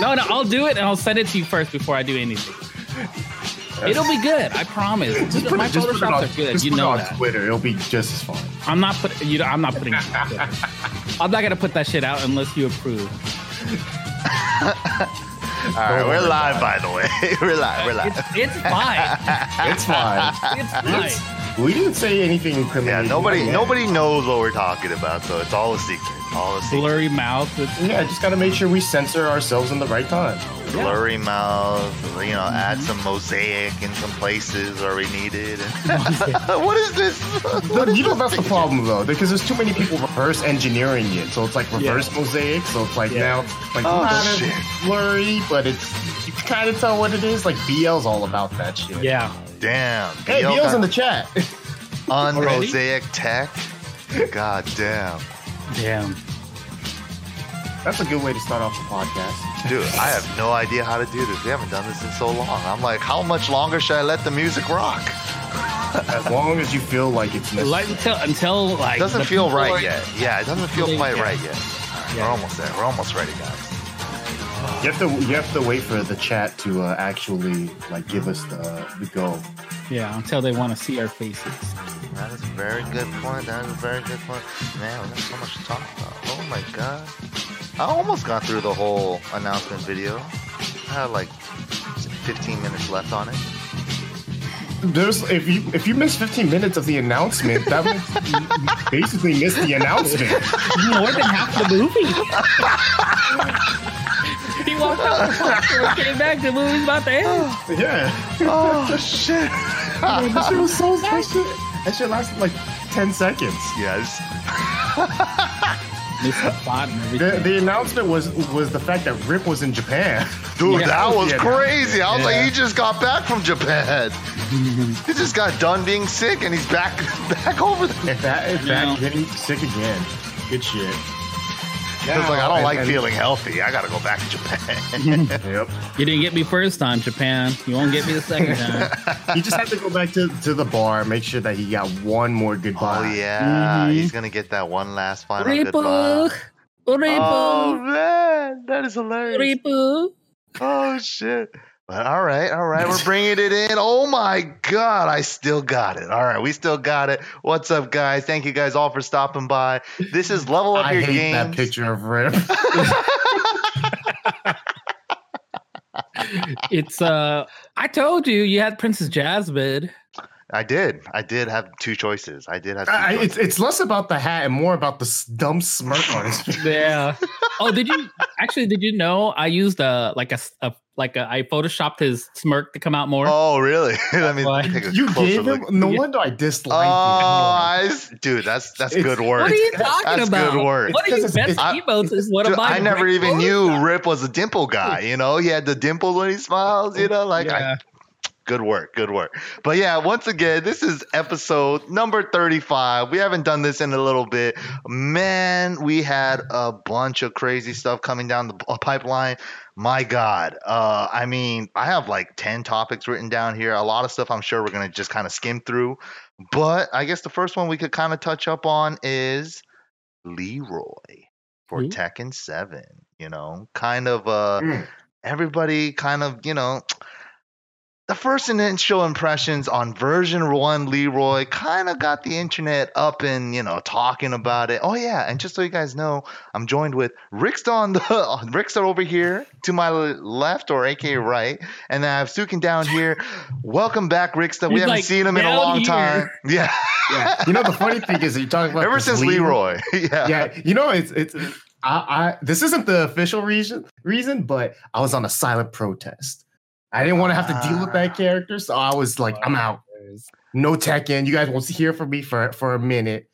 No, no, I'll do it and I'll send it to you first before I do anything. It'll be good. I promise. Just put, My it, just put it photoshops on, are good. just You put it know on that. Twitter. It'll be just as fine. I'm not putting. You know, I'm not putting. It on Twitter. I'm not gonna put that shit out unless you approve. All right, we're live, by the way. we're live. We're live. It's, it's fine. It's fine. It's We didn't, fine. We didn't say anything Yeah, incriminating. nobody nobody knows what we're talking about, so it's all a secret. All a secret. Blurry mouth. It's, Yeah, just gotta make sure we censor ourselves in the right time. Blurry mouth, you know, add some mosaic in some places where we need it. what is this? No, you know that's the problem though, because there's too many people reverse engineering it. So it's like reverse mosaic. So it's like Yeah. now it's like Oh, not as shit. blurry, but it's you can kind of tell what it is. Like BL's all about that shit. yeah. Damn. Hey, BL BL's in got the chat. on Already? mosaic tech. God damn. Damn. That's a good way to start off the podcast. Dude, I have no idea how to do this. We haven't done this in so long. I'm like, how much longer should I let the music rock? As long as you feel like it's necessary. Like until until like It doesn't feel right are- yet. Yeah, it doesn't feel quite yeah. right yet. All right, Yeah. We're almost there. We're almost ready, guys. You have to you have to wait for the chat to uh, actually like give us the the go. Yeah, until they want to see our faces. That is a very good point. That is a very good point. Man, we got so much to talk about. Oh my god. I almost got through the whole announcement video. I had like 15 minutes left on it. There's if you if you miss 15 minutes of the announcement, that means you basically miss the announcement. More than half the movie. he walked out the park and came back. The movie's about to end. Oh, yeah, Oh shit. that shit was so that shit, that shit lasted like 10 seconds. Yes. The The, the announcement was was the fact that Rip was in Japan. Dude, Yeah, that was yeah, crazy. I was yeah. like, he just got back from Japan. he just got done being sick and he's back back over there. If that if that getting sick again, good shit. It's like I don't And- like and- feeling healthy. I gotta go back to Japan. Yep. You didn't get me first time, Japan. You won't get me the second time. you just have to go back to, to the bar, make sure that he got one more goodbye. oh yeah, Mhm. he's gonna get that one last final Ripu, goodbye. Oh man, that is hilarious. Ripu. Oh shit. But all right, all right, we're bringing it in. Oh my god, I still got it. All right, we still got it. What's up, guys? Thank you guys all for stopping by. This is Level Up I Your hate Games. that picture of Rip. It's uh, I told you you had Princess Jasmine. I did. I did have two choices. I did have two I, it's it's less about the hat and more about the dumb smirk on his face. Yeah. Oh, did you actually? Did you know I used a like a like a I photoshopped his smirk to come out more. Oh, really? Let me why. take a You closer gave him look. no Yeah. wonder I Oh, disliked I s- dude, that's that's It's- good work. what are you talking That's about? good work. What are It's best it's- I- emotes? Is one of Dude, I never great even Photoshops. knew Rip was a dimple guy. You know, he had the dimple when he smiles. You know, like I, Yeah. Good work, good work. But yeah, once again, this is episode number 35. We haven't done this in a little bit. Man, we had a bunch of crazy stuff coming down the pipeline. My God. Uh, I mean, I have like 10 topics written down here. A lot of stuff I'm sure we're going to just kind of skim through. But I guess the first one we could kind of touch up on is Leroy for Who? Tekken 7. You know, kind of uh, Mm. everybody kind of, you know, the first initial impressions on version one Leroy kind of got the internet up and you know talking about it. Oh yeah, and just so you guys know, I'm joined with Rickster on the Rickster over here to my left or aka right, and then I have Sukin down here. Welcome back, Rickster. We He's haven't like seen him in a long here. time. Yeah, Yeah. You know the funny thing is you're talking about ever this since Leroy. yeah. Yeah, you know it's it's I, I this isn't the official reason reason, but I was on a silent protest. I didn't want to have to deal with Ah. that character, so I was like, I'm out. No Tekken. You guys won't hear from me for for a minute.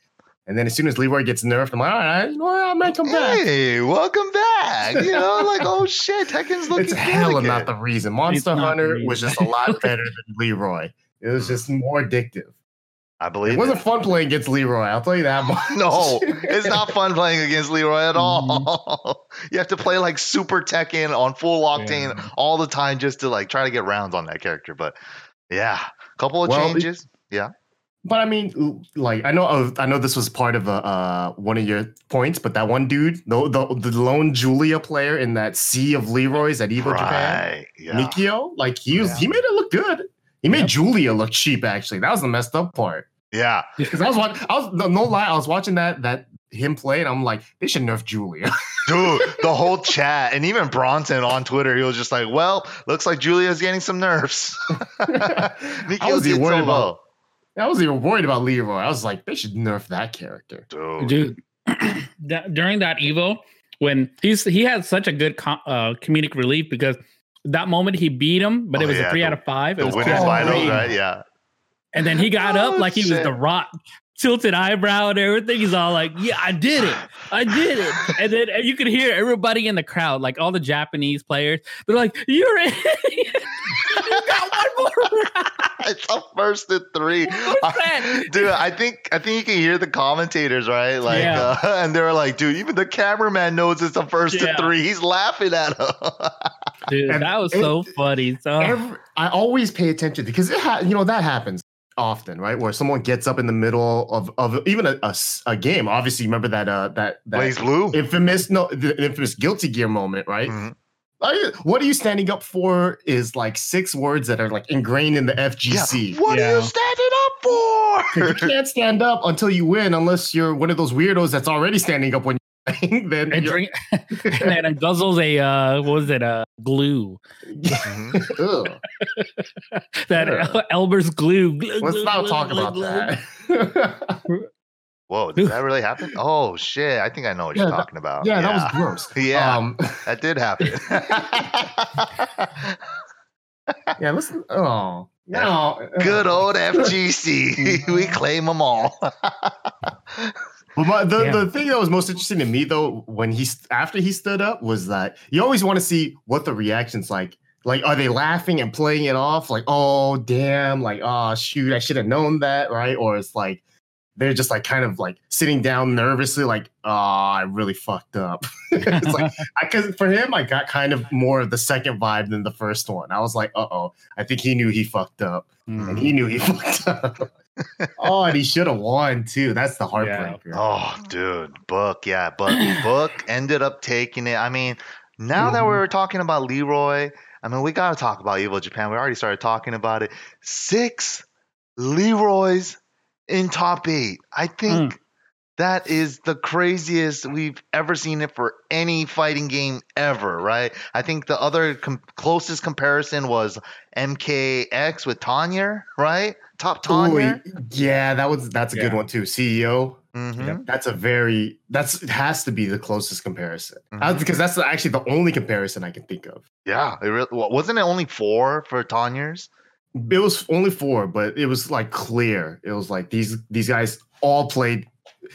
And then as soon as Leroy gets nerfed, I'm like, all right, you know what? I might come back. Hey, welcome back. You know, like oh shit, Tekken's looking It's good hella again. not the reason. Monster Hunter reason. was just a lot better than Leroy. It was just more addictive. I believe It wasn't it. fun playing against Leroy. I'll tell you that much. No, it's not fun playing against Leroy at mm-hmm. all. You have to play like super Tekken on full octane Yeah. all the time just to like try to get rounds on that character. But yeah, a couple of Well, changes. Yeah. But I mean, like I know, uh, I know this was part of a, uh, one of your points, but that one dude, the, the the lone Julia player in that sea of Leroy's at Evo Japan, Yeah. Mikio, like he was, Yeah. he made it look good. He made Yep. Julia look cheap. Actually, that was the messed up part. Yeah. Because I was watching, I was no, no lie, I was watching that that him play, and I'm like, they should nerf Julia. Dude, the whole chat and even Bronson on Twitter, he was just like, "Well, looks like Julia's getting some nerfs." I was did even so worried about. well. I was even worried about Leroy. I was like, they should nerf that character. Dude. dude. that, during that Evo, when he's he had such a good co- uh, comedic relief because that moment he beat him, but Oh, it was yeah, a three the- out of five. It was two winners out of finals, right? Yeah. And then he got Oh, up like he was the rock, tilted eyebrow and everything. He's all like, "Yeah, I did it, I did it." And then you could hear everybody in the crowd, like all the Japanese players, they're like, "You're in." you got one more round. it's a first and three. What's that? Dude, I think I think you can hear the commentators, right? Like, Yeah. uh, and they're like, "Dude, even the cameraman knows it's a first Yeah. and three. He's laughing at him." Dude, And that was it- so funny. So Every, I always pay attention because it ha- you know that happens often, right? Where someone gets up in the middle of, of even a a game. Obviously, you remember that uh that that BlazBlue. infamous no the infamous guilty gear moment, right? Mhm. Like, what are you standing up for? Is like six words that are like ingrained in the Yeah. FGC. What are you standing up for? You can't stand up until you win, unless you're one of those weirdos that's already standing up when you're playing. Then and drink and then it guzzles a uh what was it uh glue Mhm. Ugh. that Yeah. Elmer's glue. glue, Let's glue, not glue, talk glue, about glue. that. Whoa, did that really happen? Oh shit! I think I know what Yeah, you're that- talking about. yeah, that was gross. Yeah. Um, that did happen. yeah, listen. Oh, no. Good old FGC. we claim them all. But my, the, Yeah. the thing that was most interesting to me though, when he after he stood up, was that you always want to see what the reactions like. Like, are they laughing and playing it off? Like, oh damn, like, oh shoot, I should have known that, right? Or it's like they're just like kind of like sitting down nervously, like, oh, I really fucked up. it's like because for him, I got kind of more of the second vibe than the first one. I was like, uh oh, I think he knew he fucked up, Mm. and he knew he fucked up. Oh, and he should have won too. That's the heartbreaker. Oh, dude, Book, yeah, but Book ended up taking it. I mean, now that we Mhm. were talking about Leroy, I mean, we got to talk about Evo Japan. We already started talking about it. Six Leroys in top eight. I think that is the craziest we've ever seen it for any fighting game ever, right? I think the other com- closest comparison was MKX with Tanya, right? Top Ooh, Tanya. yeah, that was that's a good one too. CEO. Mhm. That's a very that's it has to be the closest comparison Uh, Mhm. because that's actually the only comparison I can think of. Yeah, it really, wasn't it only four for Tanya's? It was only four, but it was like clear. It was like these these guys all played.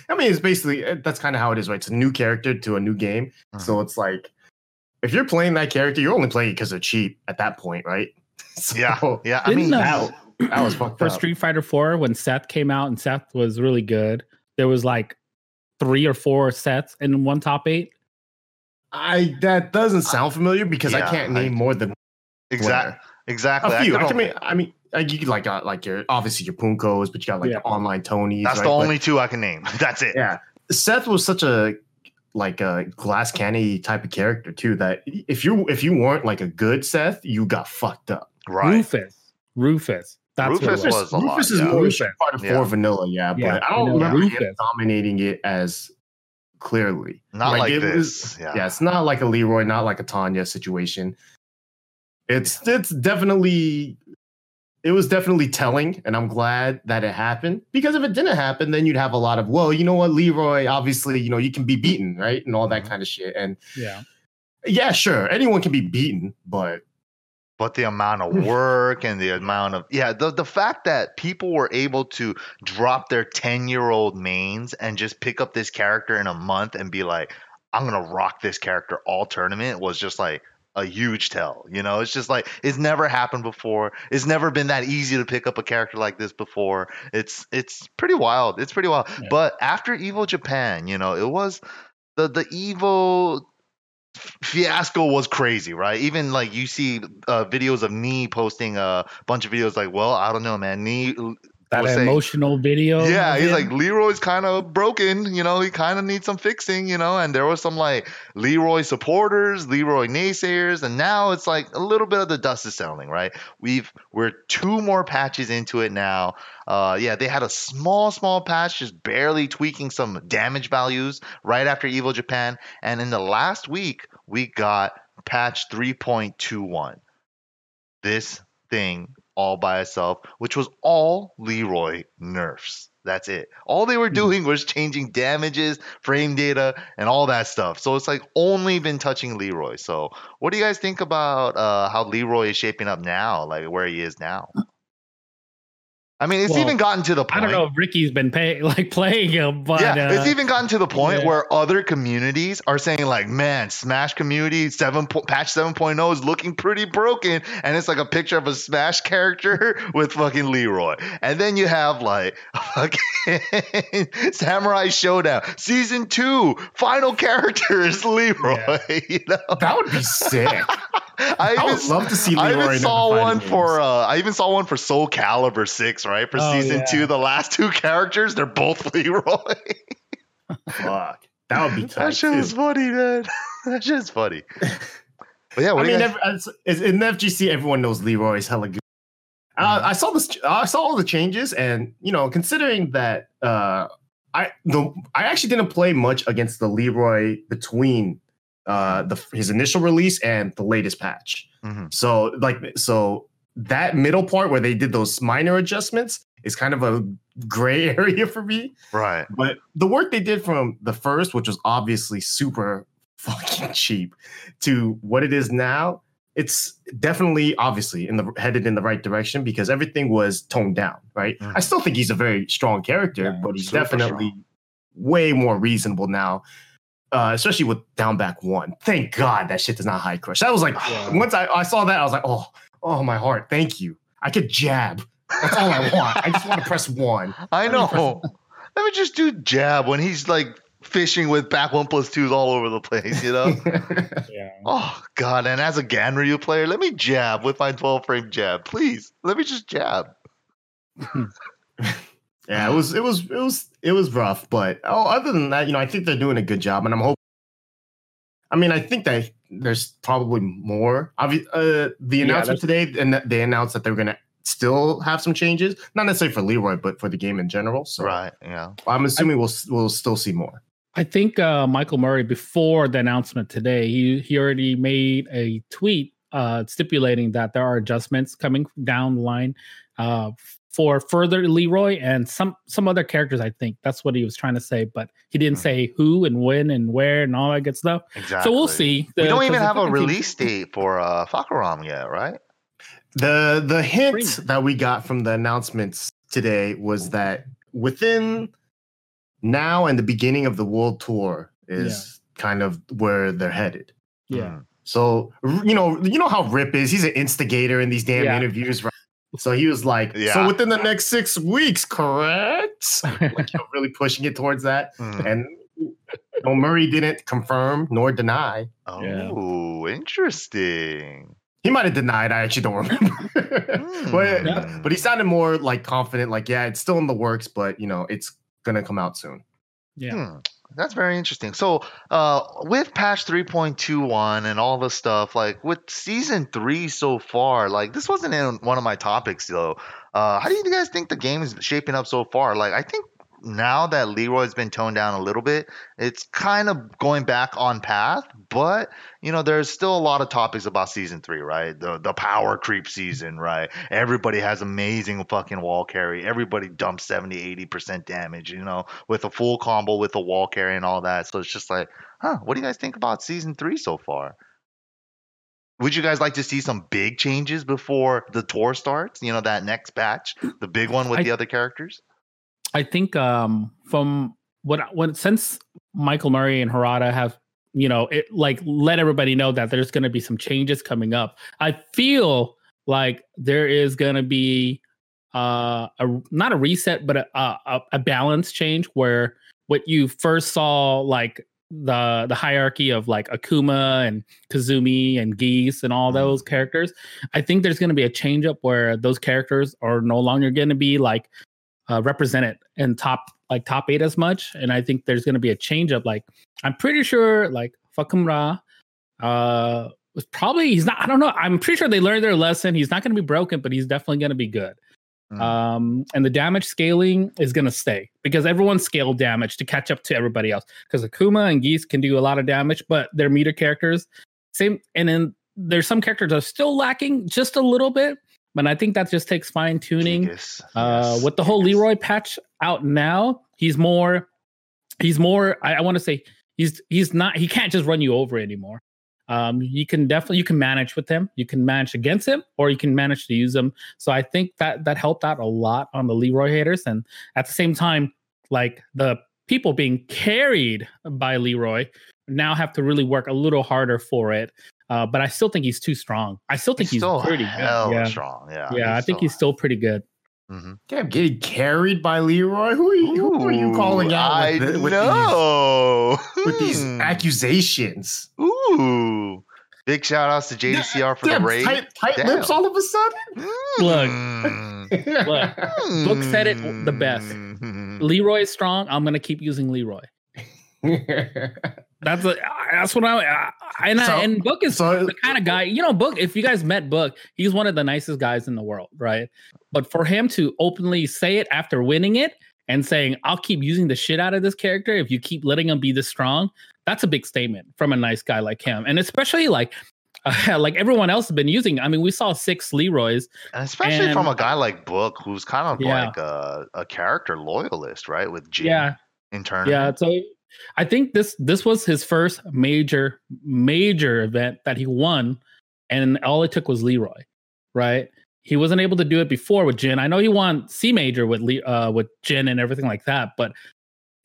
I mean, it's basically eh, that's kind of how it is, right? It's a new character to a new game, so it's like if you're playing that character, you're only playing because they're cheap at that point, right? So, Yeah, yeah. I mean, uh, that, that was fucked for up. Street Fighter 4 when Seth came out and Seth was really good. There was like three or four sets in one top eight. I that doesn't sound familiar because Yeah, I can't I- name more than exactly, exactly. a I few. could I, mean, I mean, like you like uh, like your obviously your Poongkos, but you got like Yeah. your online Tonys. that's right? the But, only two I can name. That's it. yeah. Seth was such a like a glass candy type of character too. That if you if you weren't like a good Seth, you got fucked up. Right. Rufus. Rufus. That's Rufus what it was a lot, Rufus is yeah. more Rufus. part of Yeah. four vanilla, yeah, Yeah, but I don't vanilla. remember him Rufus. dominating it as clearly. Not like, it this. was- yeah. yeah, it's not like a Leroy, not like a Tanya situation. It's it's definitely it was definitely telling, and I'm glad that it happened because if it didn't happen, then you'd have a lot of well, you know what, Leroy, obviously, you know, you can be beaten, right, and all that Mhm. kind of shit. And Yeah. yeah, sure, anyone can be beaten, but but the amount of work and the amount of yeah the, the fact that people were able to drop their 10 year old mains and just pick up this character in a month and be like i'm gonna rock this character all tournament was just like a huge tell you know? It's just like it's never happened before. It's never been that easy to pick up a character like this before. It's it's pretty wild. It's pretty wild. Yeah. but after evo japan you know it was the the evo fiasco was crazy, right? Even like you see uh, videos of Knee posting a bunch of videos like, well, I don't know, man. That was saying- emotional video. Yeah, he's like Leroy's kind of broken, you know, he kind of needs some fixing, you know, and there was some like Leroy supporters, Leroy naysayers, and now it's like a little bit of the dust is settling, right? We've we're two more patches into it now. Uh yeah, they had a small small patch just barely tweaking some damage values right after Evo Japan, and in the last week we got patch 3.21. This thing all by itself, which was all Leroy nerfs. That's it. All they were Hmm. doing was changing damages, frame data, and all that stuff. So it's like only been touching Leroy. So what do you guys think about uh, how Leroy is shaping up now, like where he is now? I mean, it's Well, even gotten to the point. I point. don't know if Ricky's been pay, like playing him, but yeah, uh, it's even gotten to the point yeah. where other communities are saying like, "Man, Smash community seven po- patch 7.0 is looking pretty broken," and it's like a picture of a Smash character with fucking Leroy, and then you have like fucking Samurai Shodown season two final character is Leroy. You know, That would be sick. I I even would love to see I even saw one games. for uh, I even saw one for Soul Calibur six, right? For Oh, season yeah. two, the last two characters, they're both Leroy. Fuck. That would be tight. that shit too. was funny, man. that shit's funny. But yeah, what I mean, guys- every, it's- in the FGC, everyone knows Leroy is hella good. Uh, Mhm. I saw this. I saw all the changes, and you know, considering that, uh, I the I actually didn't play much against the Leroy between uh, the his initial release and the latest patch. Mhm. So, like, so that middle part where they did those minor adjustments is kind of a gray area for me. right. But the work they did from the first, which was obviously super fucking cheap, to what it is now, it's definitely obviously in the headed in the right direction because everything was toned down, right? I Mhm. still think he's a very strong character, Yeah, but he's definitely way more reasonable now. Uh, especially with down back one. Thank God that shit does not high crush. That was like Yeah. once I, I saw that, I was like, oh, oh my heart, thank you. I could jab. That's all I want. I just want to press one. I know. Let me just do jab when he's like fishing with back one plus twos all over the place, you know? yeah. oh god, and as a Ganryu player, let me jab with my 12 frame jab. Please. Let me just jab. Yeah, it was it was it was it was rough, but oh, other than that, you know, I think they're doing a good job, and I'm hoping. I mean, I think that there's probably more. Obvi- uh, the Yeah, announcement today, and they announced that they're going to still have some changes, not necessarily for Leroy, but for the game in general. So Right. Yeah. I'm assuming we'll we'll still see more. I think uh, Michael Murray, before the announcement today, he he already made a tweet uh, stipulating that there are adjustments coming down the line uh, for further Leroy and some some other characters. I think that's what he was trying to say, but he didn't Mhm. say who and when and where and all that good stuff. Exactly. So we'll see. We don't even have a fucking team- release date for uh Fahkumram yet, right? The the hint Spring. that we got from the announcements today was that within now and the beginning of the world tour is kind of where they're headed. Yeah. Mm. So you know, you know how Rip is. He's an instigator in these damn Yeah. interviews, right? So he was like, Yeah. "So within the next six weeks, correct?" like, really pushing it towards that. Mm. And you know, Murray didn't confirm nor deny. Yeah. Oh, interesting. He might have denied. I actually don't remember. but Hmm. but he sounded more like confident. Like, yeah, it's still in the works, but you know, it's gonna come out soon. Yeah. Hmm, That's very interesting. So, uh, with patch 3.21 and all the stuff, like with season three so far, like this wasn't in one of my topics though. Uh, how do you guys think the game is shaping up so far? Like, I think now that Leroy's been toned down a little bit, it's kind of going back on path. But you know, there's still a lot of topics about season three, right? The the power creep season, right? Everybody has amazing fucking wall carry. Everybody dumps 70, 80% damage, you know, with a full combo with a wall carry and all that. So it's just like, huh, what do you guys think about season three so far? Would you guys like to see some big changes before the tour starts? You know, that next batch, the big one with I- the other characters? I think um from what what since Michael Murray and Harada have you know it like let everybody know that there's going to be some changes coming up. I feel like there is going to be uh a not a reset but a, a a balance change where what you first saw like the the hierarchy of like Akuma and Kazumi and Geese and all Mhm. those characters. I think there's going to be a change up where those characters are no longer going to be like uh, represented in top like top eight as much. And I think there's going to be a change up. Like I'm pretty sure like Fahkumram uh, was probably he's not. I don't know. I'm pretty sure they learned their lesson. He's not going to be broken, but he's definitely going to be good. Mm. Um, and the damage scaling is going to stay because everyone scaled damage to catch up to everybody else. Because Akuma and Geese can do a lot of damage, but they're meter characters. Same, and then there's some characters that are still lacking just a little bit. But I think that just takes fine tuning. Gigas, Uh, yes, with the whole Gigas. Leroy patch out now, he's more, he's more. I, I want to say he's he's not. He can't just run you over anymore. Um, you can definitely you can manage with him. You can manage against him, or you can manage to use him. So I think that that helped out a lot on the Leroy haters, and at the same time, like the people being carried by Leroy now have to really work a little harder for it. Uh, but I still think he's too strong. I still think he's, still pretty hell good. Yeah, strong. Yeah, yeah. I think he's still pretty good. Mhm. Damn, getting carried by Leroy. Who are you, who are you calling out I with, the- with know. these with these Hmm. accusations? Ooh. Big shout outs to JDCR for Damn, the raid. tight, tight Damn. lips all of a sudden. Look. Mm. Look, Book said it the best. Mm. Leroy is strong. I'm gonna keep using Leroy. That's a, that's what I, I and I, and Book is so the kind of guy. You know, Book. If you guys met Book, he's one of the nicest guys in the world, right? But for him to openly say it after winning it and saying, "I'll keep using the shit out of this character if you keep letting him be this strong," that's a big statement from a nice guy like him, and especially like. Uh, like everyone else has been using. I mean, we saw six Leroys. And especially from a guy like Book, who's kind of Yeah. like a, a character loyalist, right? With Jin Yeah, in tournament. Yeah, so I think this this was his first major major event that he won, and all it took was Leroy, right? He wasn't able to do it before with Jin. I know he won C major with Le- uh, with Jin and everything like that, but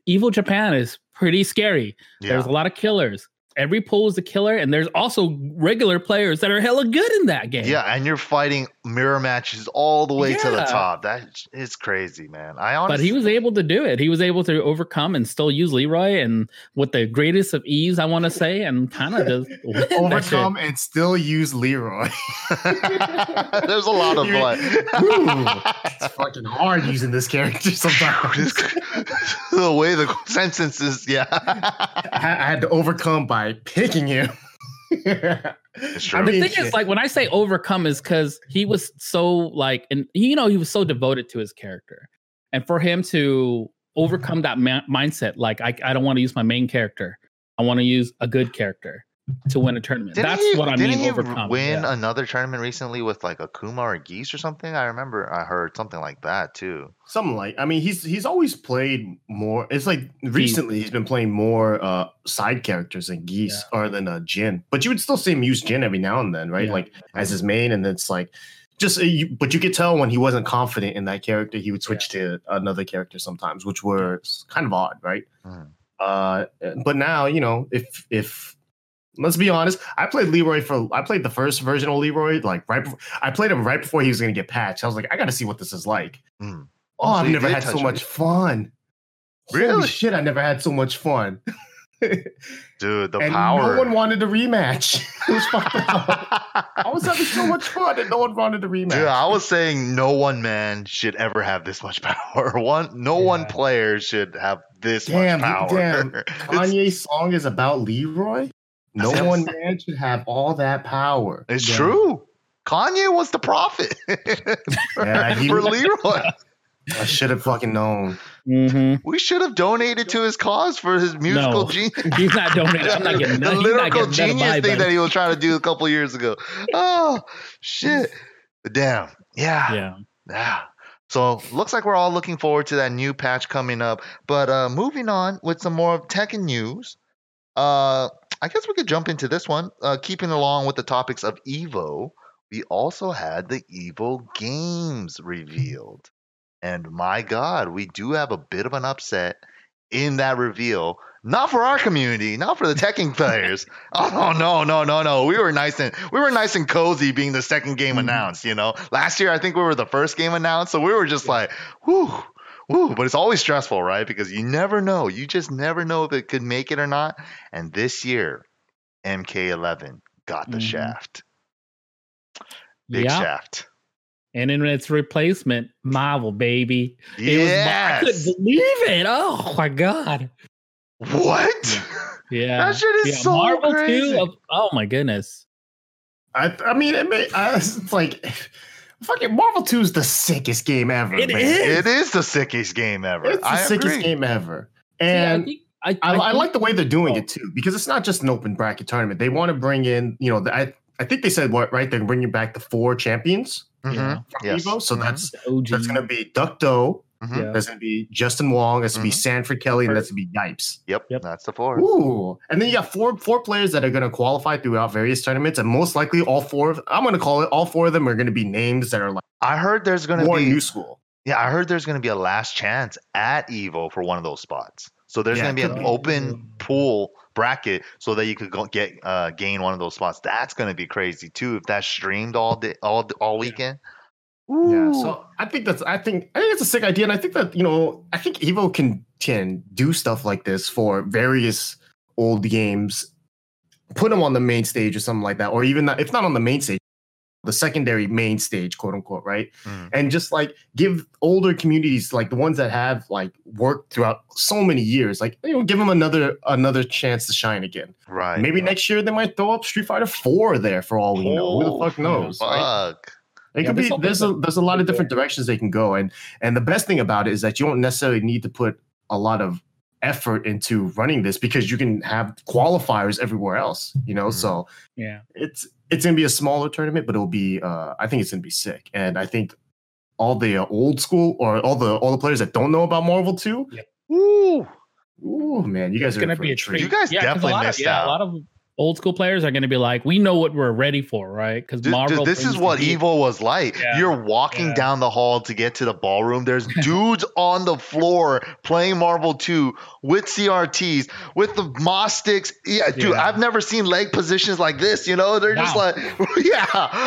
Evo Japan is pretty scary. yeah. There's a lot of killers. Every pull is a killer, and there's also regular players that are hella good in that game. Yeah, and you're fighting mirror matches all the way to the top. That is crazy, man. I but he was able to do it. He was able to overcome and still use Leroy and with the greatest of ease, I want to say, and kind of just win overcome and still use Leroy. There's a lot of You- blood. it's fucking hard using this character sometimes. the way the sentences, yeah. I, I had to overcome by picking him. It's true. I the thing is like when i say overcome is because he was so like and you know he was so devoted to his character and for him to overcome that ma- mindset like i, I don't want to use my main character i want to use a good character to win a tournament Didn't that's he, what i didn't mean he overcome win yeah. another tournament recently with like Akuma or Geese or something? I remember I heard something like that too. Something like I mean he's he's always played more. It's like recently he's been playing more uh side characters than Geese or than uh Jin. But you would still see him use Jin every now and then, right? Yeah. Like as his main, and it's like just uh, you, but you could tell when he wasn't confident in that character, he would switch to another character sometimes, which were kind of odd, right? Mhm. Uh, but now you know if if let's be honest, I played Leroy for I played the first version of Leroy like right before I played him right before he was gonna get patched. I was like, I got to see what this is like. Mm. Oh, So I've never had so touch much it. fun. Holy Really? shit, I never had so much fun. Dude, the and power. no one wanted a rematch. it was fucked up. I was having so much fun and no one wanted a rematch. Dude, I was saying no one man should ever have this much power. One, no one player should have this damn, much power. damn. Kanye's song is about Leroy. No Yes. one man should have all that power. It's Yeah. true. Kanye was the prophet for, Yeah, he- for Leroy. I should have fucking known. Mhm. We should have donated to his cause for his musical No. genius. he's not donating i'm not getting the lyrical genius thing vibe, that he was trying to do a couple years ago. Oh shit! Damn, yeah, yeah yeah. So looks like we're all looking forward to that new patch coming up. But uh, moving on with some more Tekken news. Uh, I guess we could jump into this one. Uh, keeping along with the topics of Evo, we also had the Evo games revealed. And my God, we do have a bit of an upset in that reveal. Not for our community, not for the Tekken players. Oh no, no, no, no. We were nice and we were nice and cozy being the second game Mhm. announced, you know. Last year I think we were the first game announced, so we were just like, whoo, whoo. But it's always stressful, right? Because you never know. You just never know if it could make it or not. And this year, MK11 got the Mhm. shaft. Big yeah shaft. And in its replacement, Marvel, baby. It was, I Yes. couldn't believe it. Oh my god. What? Yeah. That shit is yeah, so Marvel crazy. 2. of- oh my goodness. I, I mean, it may, I, it's like fucking Marvel Two is the sickest game ever. It man. is. It is the sickest game ever. It's the I sickest agree. game ever, See, I and think- I, I, I, think- like the way they're doing Oh. it too because it's not just an open bracket tournament. They want to bring in, you know, the, I I think they said what right? They're bringing back the four champions Mhm. Yeah. from Yes. Evo. So Mhm. that's that's gonna be Duc Do. Mhm. yeah. That's gonna be Justin Wong. That's gonna be Mhm. Sanford Kelly, and that's gonna be Yipes. Yep, Yep. that's the four. Ooh, and then you got four four players that are gonna qualify throughout various tournaments, and most likely all four of I'm gonna call it all four of them are gonna be names that are like I heard there's gonna more be new school. yeah, I heard there's gonna be a last chance at Evo for one of those spots. So there's Yeah, gonna be an be. open pool bracket so that you could go get uh, gain one of those spots. That's gonna be crazy too if that's streamed all day all all weekend. Yeah, Ooh. so I think that's I think I think it's a sick idea, and I think that you know I think Evo can can do stuff like this for various old games, put them on the main stage or something like that, or even not, if not on the main stage, the secondary main stage, quote unquote, right? Mm. And just like give older communities, like the ones that have like worked throughout so many years, like you know, give them another another chance to shine again. right. Maybe next year they might throw up Street Fighter Four there for all we know. Who the Oh, fuck knows? right? Fuck. It Yeah, could be there's a a there's a lot of big different directions they can go, and and the best thing about it is that you don't necessarily need to put a lot of effort into running this because you can have qualifiers everywhere else. You know, Mhm. so yeah. it's it's gonna be a smaller tournament, but it'll be uh I think it's gonna be sick, and I think all the uh, old school or all the all the players that don't know about Marvel Two, Ooh. ooh man, you guys It's are gonna be a treat. treat. You guys Yeah, 'cause a definitely lot of- missed yeah, out. A lot of old school players are going to be like, we know what we're ready for, right? Because Marvel. dude, this is what heat. Evo was like. Yeah. You're walking Yeah. down the hall to get to the ballroom. There's dudes on the floor playing Marvel 2 with CRTs, with the MAS sticks. Yeah, dude, Yeah. I've never seen leg positions like this. You know, they're just like, yeah.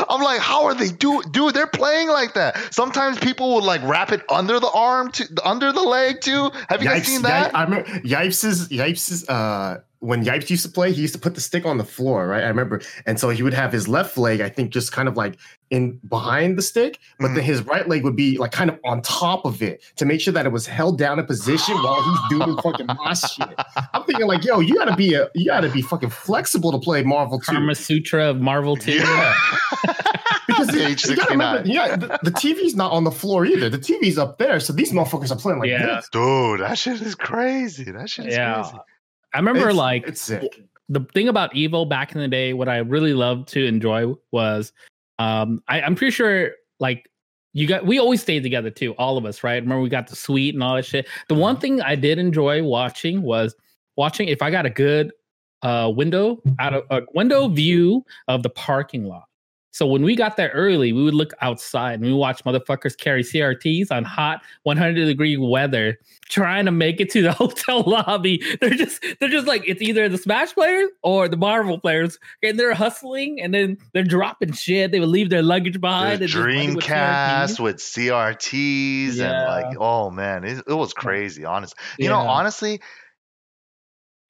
I'm like, how are they do, dude? They're playing like that. Sometimes people would like wrap it under the arm, to, under the leg too. Have you guys seen that? Yipes, I remember Yipes's Yipes's uh when Yipes used to play, he used to put the stick on the floor, right? I remember. And so he would have his left leg, I think, just kind of like in behind the stick, but Mm-hmm. then his right leg would be like kind of on top of it to make sure that it was held down in position while he's doing fucking my shit. I'm thinking like, yo, you gotta be a you gotta be fucking flexible to play Marvel 2. Karma Sutra of Marvel 2. Yeah. Because you, you gotta remember, yeah, the, the TV's not on the floor either. The TV's up there, so these motherfuckers are playing like Yeah. this. Dude, that shit is crazy. That shit is Yeah. crazy. I remember It's- like it's sick. the thing about Evo back in the day, what I really loved to enjoy was um I, I'm pretty sure like you got we always stayed together too, all of us, right? Remember we got the suite and all that shit. The one thing I did enjoy watching was watching if I got a good uh window out of a window view of the parking lot. So when we got there early, we would look outside and we watch motherfuckers carry CRTs on hot 100 degree weather, trying to make it to the hotel lobby. They're just they're just like it's either the Smash players or the Marvel players, and they're hustling and then they're dropping shit. They would leave their luggage behind. There's and just with Dreamcast CRTs. with CRTs and like, oh man, it, it was crazy. Honestly, you know, honestly,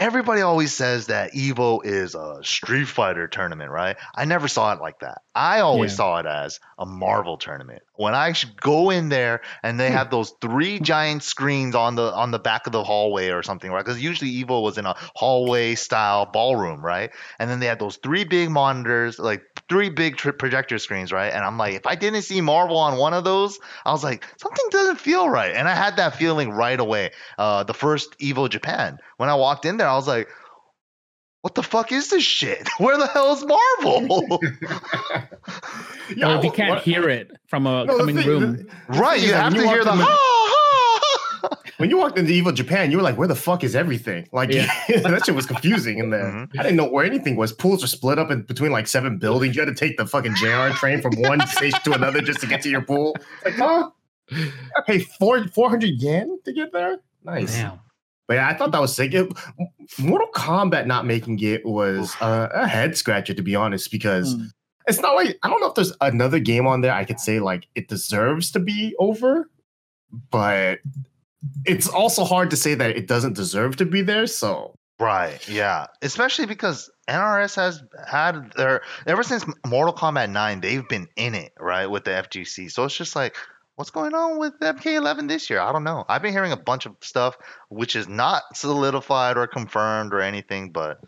everybody always says that Evo is a Street Fighter tournament, right? I never saw it like that. I always Yeah. saw it as a Marvel tournament. When I go in there and they Hmm. have those three giant screens on the on the back of the hallway or something, right? Because usually Evo was in a hallway style ballroom, right? And then they had those three big monitors, like three big tri- projector screens, right? And I'm like, if I didn't see Marvel on one of those, I was like, something doesn't feel right. And I had that feeling right away. Uh, the first Evo Japan, when I walked in there, I was like, what the fuck is this shit? Where the hell is Marvel? Yeah, Or if you can't what- hear it from a no, coming thing- room. the- right, you have when to you hear walked the in ha ha. when you walked into Evo Japan, you were like, "Where the fuck is everything?" Like Yeah. that shit was confusing in there. Mhm. I didn't know where anything was. Pools are split up in between like seven buildings. You had to take the fucking JR train from one station to another just to get to your pool. Like, huh? I pay four four hundred yen to get there. Nice. Damn. But yeah, I thought that was sick. It, Mortal Kombat not making it was uh, a head scratcher to be honest, because Mm. it's not like I don't know if there's another game on there I could say like it deserves to be over, but it's also hard to say that it doesn't deserve to be there. So Right. Yeah. Especially because NRS has had their ever since Mortal Kombat 9, they've been in it, right, with the FGC. So it's just like, what's going on with MK11 this year? I don't know. I've been hearing a bunch of stuff which is not solidified or confirmed or anything, but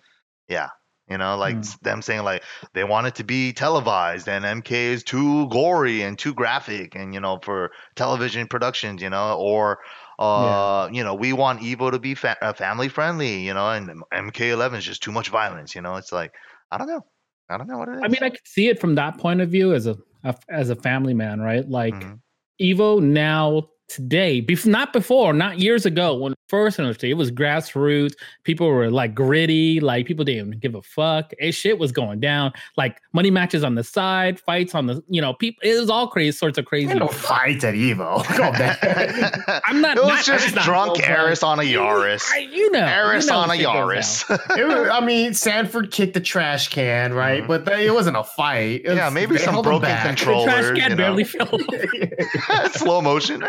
yeah. You know, like Mm. them saying like they want it to be televised and MK is too gory and too graphic and you know for television productions, you know, or uh, you know, we want Evo to be fa- uh, family friendly, you know, and MK11 is just too much violence, you know. It's like I don't know, I don't know what it is. I mean, I could see it from that point of view as a, a as a family man, right? Like Mhm. Evo now today, bef- not before, not years ago when first announced it, it was grassroots. People were like gritty, like people didn't give a fuck. It shit was going down, like money matches on the side, fights on the, you know, people. It was all crazy sorts of crazy. Ain't no fights at Evo. Come on, I'm not- It was not- just drunk full-blown. Eris on a Yaris. I, you know, Eris you know on a Yaris. It was- I mean, Sanford kicked the trash can, right? Mhm. But they, it wasn't a fight. It Yeah, maybe some held broken back. The control. trash can you know. barely fell. Slow motion.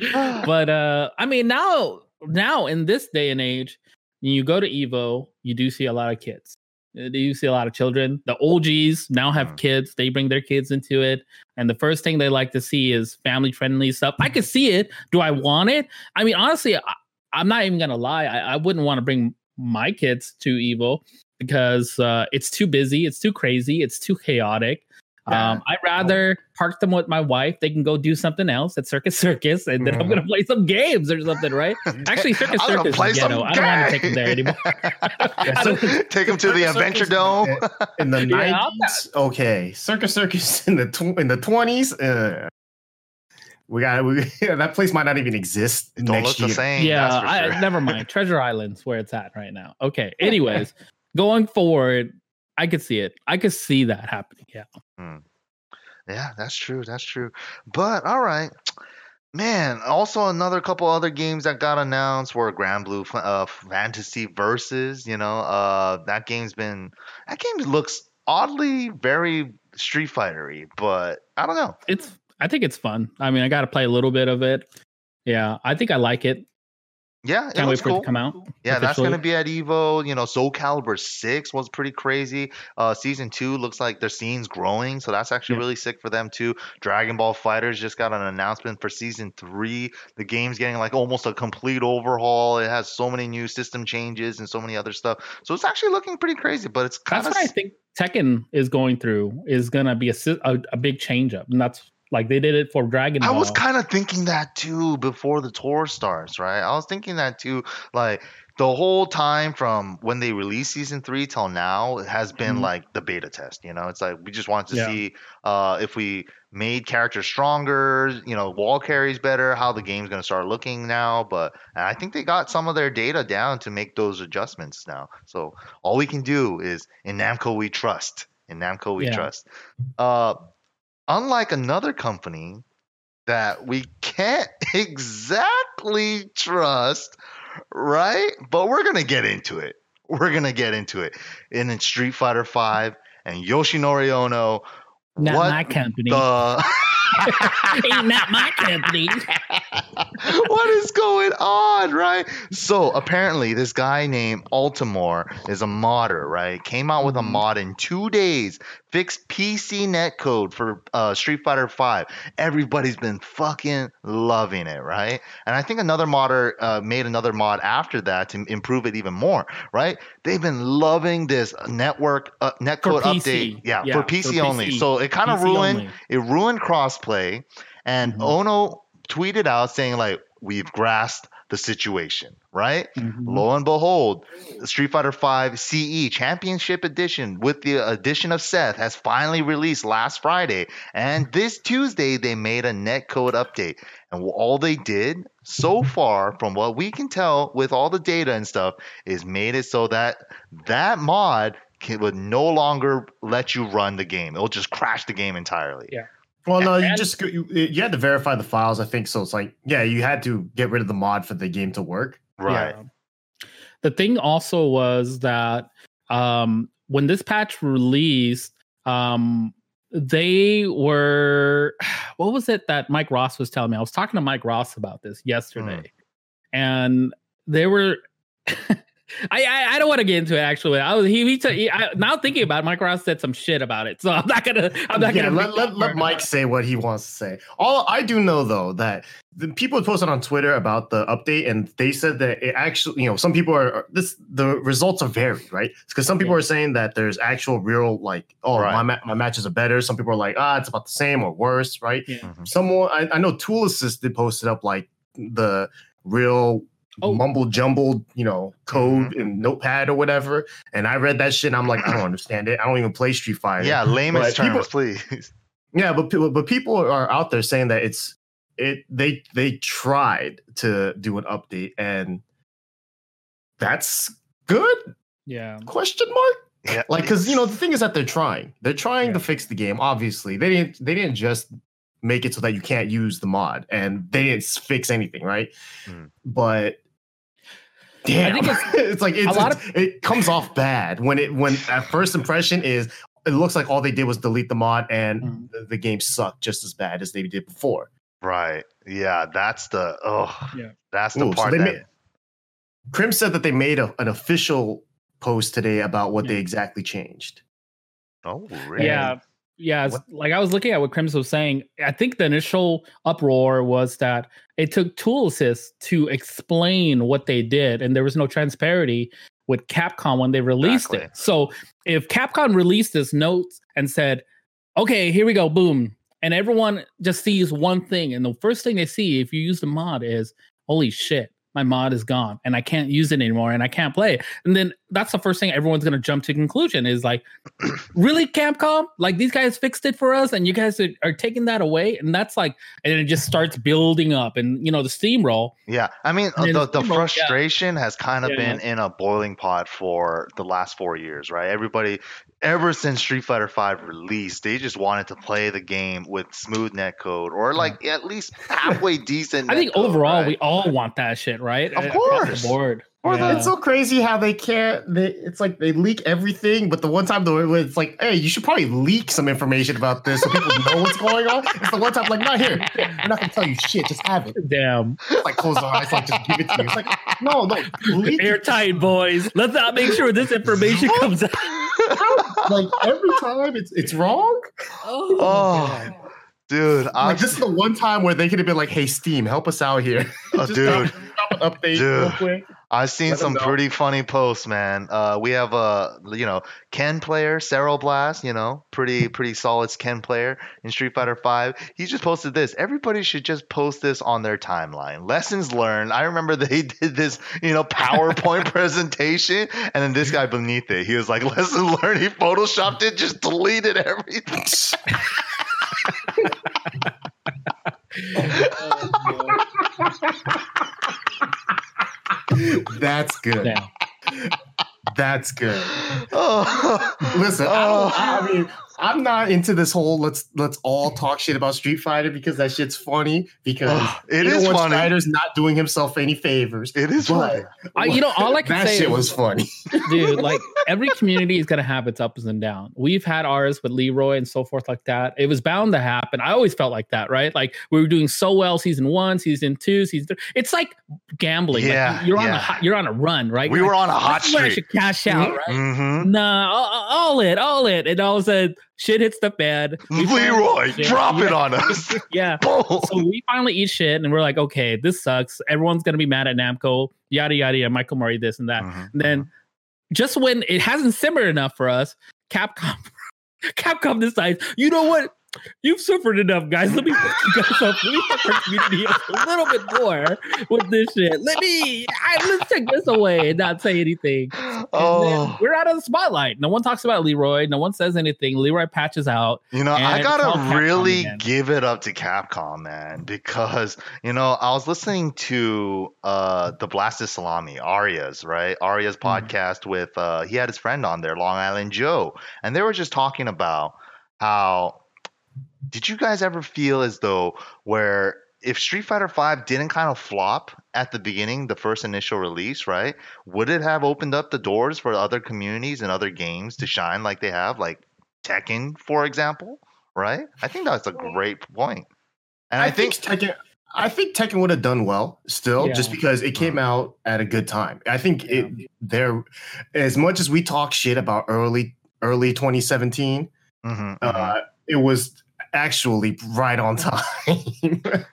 but uh i mean now now in this day and age when you go to evo you do see a lot of kids. Uh, you see a lot of children? The og's now have Mm. kids. They bring their kids into it. And the first thing they like to see is family friendly stuff. I could see it. Do i want it? I mean honestly I, i'm not even gonna lie. I, I wouldn't want to bring my kids to evo because uh, it's too busy. It's too crazy. It's too chaotic Yeah. um, I'd rather park them with my wife. They can go do something else at Circus Circus, and then I'm Mhm. gonna play some games or something, right? Actually, Circus I'm gonna Circus play is some ghetto. I don't want to take them there game. anymore. Take them to the Circus Adventure Circus Dome. in the Yeah, nineties. okay, Circus Circus in the tw- in the twenties. Uh, we got we, that place might not even exist Don't look next the year. same. yeah, that's for I, sure. never mind. Treasure Island's where it's at right now. Okay. Anyways, going forward, I could see it. I could see that happening. Yeah. Yeah, that's true. That's true. But all right, man. Also, another couple other games that got announced were Granblue uh, Fantasy Versus. You know, uh, that game's been that game looks oddly very Street Fightery, but I don't know. It's. I think it's fun. I mean, I got to play a little bit of it. Yeah, I think I like it. Yeah, it Can't wait for it cool. to come out. Yeah, that's gonna be at Evo. You know, Soul Calibur Six was pretty crazy. Uh, season two looks like their scene's growing, so that's actually Yeah. really sick for them too. Dragon Ball FighterZ just got an announcement for season three. The game's getting like almost a complete overhaul. It has so many new system changes and so many other stuff. So it's actually looking pretty crazy. But it's kind That's of what I think Tekken is going through is gonna be a a, a big change up, and that's like they did it for Dragon Ball. I was kind of thinking that too before the tour starts, right? I was thinking that too. Like the whole time from when they released season three till now, it has been Mhm. like the beta test. You know, it's like we just wanted to Yeah. see uh, if we made characters stronger, you know, wall carries better, how the game's going to start looking now. But and I think they got some of their data down to make those adjustments now. So all we can do is in Namco we trust. In Namco we Yeah. trust. Uh, unlike another company that we can't exactly trust, right? But we're gonna get into it. We're gonna get into it. And in Street Fighter Five and Yoshinori Ono, not what my company. the Ain't not my company. what is going on, right? So apparently, this guy named Altimor is a modder, right? Came out with a Mhm. mod in two days, fixed PC netcode for uh, Street Fighter Five. Everybody's been fucking loving it, right? And I think another modder uh, made another mod after that to improve it even more, right? They've been loving this network uh, netcode update, yeah, Yeah, for for PC only. PC. So it kind of ruined only. it ruined crossplay and Mhm. ono tweeted out saying like we've grasped the situation right Mhm. lo and behold street fighter 5 ce championship edition with the addition of seth has finally released last friday and this tuesday they made a netcode update and all they did so far from what we can tell with all the data and stuff is made it so that that mod can, would no longer let you run the game it'll just crash the game entirely Yeah. Well, no, you just you, you had to verify the files. I think so. It's like yeah, you had to get rid of the mod for the game to work. right Yeah. The thing also was that um, when this patch released, um, they were what was it that Mike Ross was telling me? I was talking to Mike Ross about this yesterday, and they were I, I, I don't want to get into it. Actually, I was he, he, t- he I, now thinking about it, Mike Ross said some shit about it, so I'm not gonna I'm not yeah, gonna let, let, let Mike say what he wants to say. All I do know though that the people posted on Twitter about the update, and they said that it actually, you know, some people are this the results are varied, right? Because some people Yeah. are saying that there's actual real like, oh, Right. my ma- my matches are better. Some people are like, ah, it's about the same or worse, right? Yeah. Mhm. Someone I, I know Tool Assisted posted up like the real Oh. mumble jumbled, you know, code in Notepad or whatever. And I read that shit and I'm like, I don't understand it. I don't even play Street Fighter. Yeah, layman's But people- terms, please. Yeah, but people, but people are out there saying that it's it they they tried to do an update and that's good Yeah. question mark Yeah, like because you know the thing is that they're trying they're trying to fix the game obviously they didn't they didn't just make it so that you can't use the mod and they didn't fix anything right Mm. but damn think it's, like it's, a lot it's- it comes off bad when it when at first impression is it looks like all they did was delete the mod and Mhm. the, the game sucked just as bad as they did before right. Yeah, that's the oh, Yeah. that's the Ooh, part they that. made- Krim said that they made a, an official post today about what they exactly changed oh, really? Yeah. Yeah, What- like I was looking at what Crims was saying. I think the initial uproar was that it took Tool Assist to explain what they did, and there was no transparency with Capcom when they released Exactly. it. So if Capcom released this note and said, "Okay, here we go, boom," and everyone just sees one thing, and the first thing they see if you use the mod is, "Holy shit." My mod is gone and I can't use it anymore and I can't play it. And then that's the first thing everyone's gonna jump to conclusion is like, really capcom like these guys fixed it for us and you guys are, are taking that away and that's like and it just starts building up and you know the steamroll Yeah, I mean And the, the people- yeah. frustration has kind of Yeah. been in a boiling pot for the last four years, right? Everybody, ever since Street Fighter Five released, they just wanted to play the game with smooth netcode or like at least halfway decent. i think netcode, overall right? we all want that shit right Of course. the board Or the- It's so crazy how they can't. They, it's like they leak everything, but the one time though, where it's like, hey, you should probably leak some information about this so people know what's going on. It's the one time, like, not here. We're not gonna tell you shit. Just have it. damn It's like close our eyes, like just give it to you. It's like, no, no, leak airtight boys let's not make sure this information comes out Like every time, it's it's wrong. oh, Oh, dude, I Like this is the one time where they could have been like, hey, Steam, help us out here. Oh, dude. Drop, drop an update real Dude. quick. I've seen Let 'em some pretty funny posts, man. Uh, we have a you know Ken player, Cero Blast, you know, pretty pretty solid Ken player in Street Fighter Five. He just posted this. Everybody should just post this on their timeline. Lessons learned. I remember they did this, you know, PowerPoint presentation, and then this guy beneath it, he was like, "Lesson learned." He photoshopped it, just deleted everything. That's good. damn. That's good. oh, Listen, Oh. don't, I mean, I'm not into this whole let's let's all talk shit about Street Fighter because that shit's funny. Because it you know is when funny. Strider's not doing himself any favors. It is but I, you know all i can that say shit is- was funny. dude like every community is going to have its ups and downs we've had ours with leroy and so forth like that it was bound to happen i always felt like that right like we were doing so well season one season two season three it's like gambling Like, Yeah, you're on yeah. a hot, you're on a run right we You're were on a hot "This is where I streak. should cash out right Mm-hmm. nah all, all it all it and all of a sudden shit hits the fan. We Leroy, drop it on us. yeah. Boom. so we finally eat shit and we're like okay this sucks. Everyone's gonna be mad at namco yada yada yada michael murray this and that. Mhm, and then just when it hasn't simmered enough for us, Capcom Capcom decides, you know what? You've suffered enough, guys. Let me put you guys up. Let me help our community up a little bit more with this shit. Let me I, let's take this away and not say anything. And Oh, we're out of the spotlight. No one talks about Leroy. No one says anything. Leroy patches out. you know, I and it's all gotta really again. give it up to Capcom, man, because you know I was listening to uh the Blasted Salami, Aria's right, Aria's Mhm. podcast with uh he had his friend on there, Long Island Joe, and they were just talking about how. Did you guys ever feel as though where if Street Fighter V didn't kind of flop at the beginning, the first initial release, right? Would it have opened up the doors for other communities and other games to shine like they have, like Tekken, for example? Right? I think that's a great point. And I, think, Tekken. I think Tekken would have done well still, just because it came out at a good time. I think it there, as much as we talk shit about early early 2017, Mhm, mhm. uh, it was actually right on time.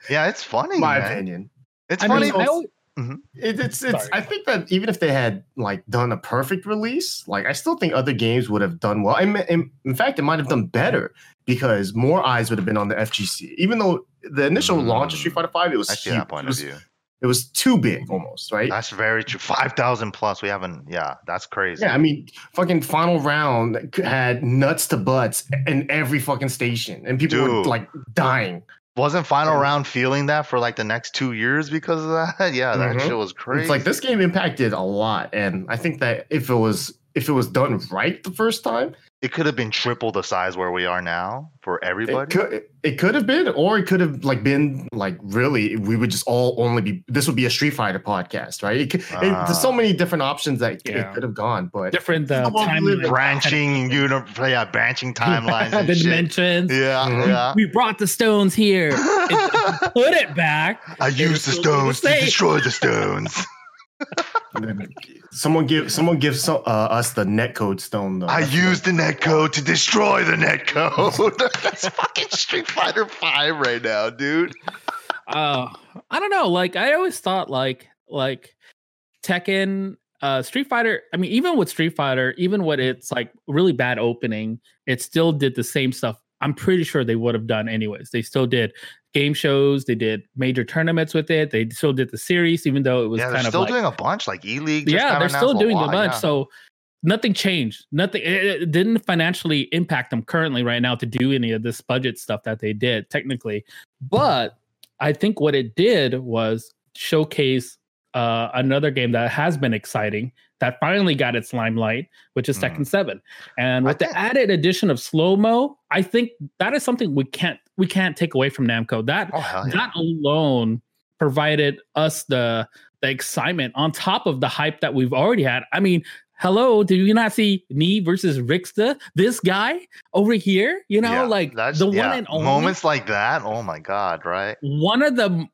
yeah, it's funny. my man. opinion. It's I funny. mean, I always- mm-hmm. It, it's it's. Sorry. I think that even if they had like done a perfect release, like I still think other games would have done well. And in, in fact, it might have done better because more eyes would have been on the FGC. Even though the initial mm. launch of Street Fighter Five, it was I see huge. that point it, was, of view. It was too big almost, right? That's very true. Five thousand plus. We haven't. Yeah, that's crazy. Yeah, I mean, fucking final round had nuts to butts in every fucking station, and people were like dying. Wasn't final Yeah. round feeling that for like the next two years because of that? Yeah, that Mhm. shit was crazy. It's like this game impacted a lot, and I think that if it was if it was done right the first time, it could have been triple the size where we are now for it everybody. could it could have been, or it could have like been like really we would just all only be this would be a Street Fighter podcast, right? It, could- it, there's so Ah. many different options that it- Yeah. it could have gone, but different uh, The world we time live branching, uni- yeah, branching timelines and the shit. dimensions. Yeah, Mhm. yeah. We brought the stones here. It- put it back. I used the stones to safe. destroy the stones. someone give someone give so, uh, us the netcode stone though. I That's used the netcode to destroy the netcode. That's fucking Street Fighter Five right now, dude. uh i don't know like i always thought like like tekken uh street fighter i mean even with street fighter even when it's like really bad opening it still did the same stuff i'm pretty sure they would have done anyways they still did game shows they did major tournaments with it they still did the series even though it was yeah, they're kind of still like doing a bunch like E League. yeah they're still doing the bunch so nothing changed nothing it, it didn't financially impact them currently right now to do any of this budget stuff that they did technically but i think what it did was showcase uh, another game that has been exciting that finally got its limelight which is Mhm. Tekken 7 and with the added addition of slow mo i think that is something we can't we can't take away from namco that Oh yeah! that alone provided us the the excitement on top of the hype that we've already had. I mean, hello, do you not see me versus Rixta? This guy over here, you know, Yeah, like that's- the yeah, one and only moments like that. Oh my god! Right? one of the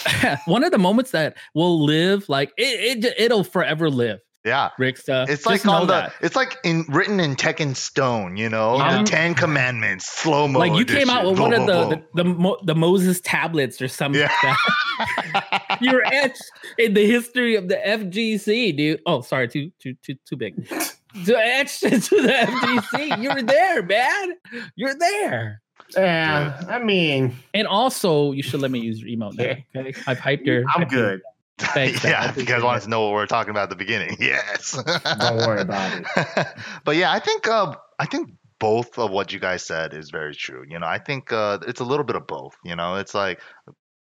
one of the moments that will live like it, it it'll forever live. Yeah. Rixta. It's like on the. that. It's like in written in Tekken Stone. You know, Yeah. the um, Ten Commandments, slow mo. like you came out with one of the the, the, Mo- the Moses tablets or something Yeah. like that. You're etched in the history of the FGC, dude. Oh, sorry, too too too too big. So etched into the FGC. You're there, man. You're there. Yeah, I mean, And also, you should let me use your email now. Okay, I've hyped your. I'm good. Thanks, yeah, if you guys it. wanted to know what we are talking about at the beginning, yes. Don't worry about it. but yeah, I think uh, I think both of what you guys said is very true. You know, I think uh, it's a little bit of both. You know, it's like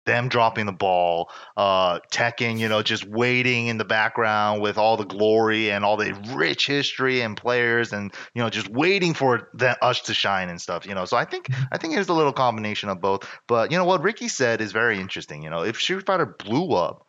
them dropping the ball, uh, Tekken, you know, just waiting in the background with all the glory and all the rich history and players, and you know, just waiting for the, us to shine and stuff. You know, so I think I think it's a little combination of both. But you know what Ricky said is very interesting. You know, if Street Fighter blew up,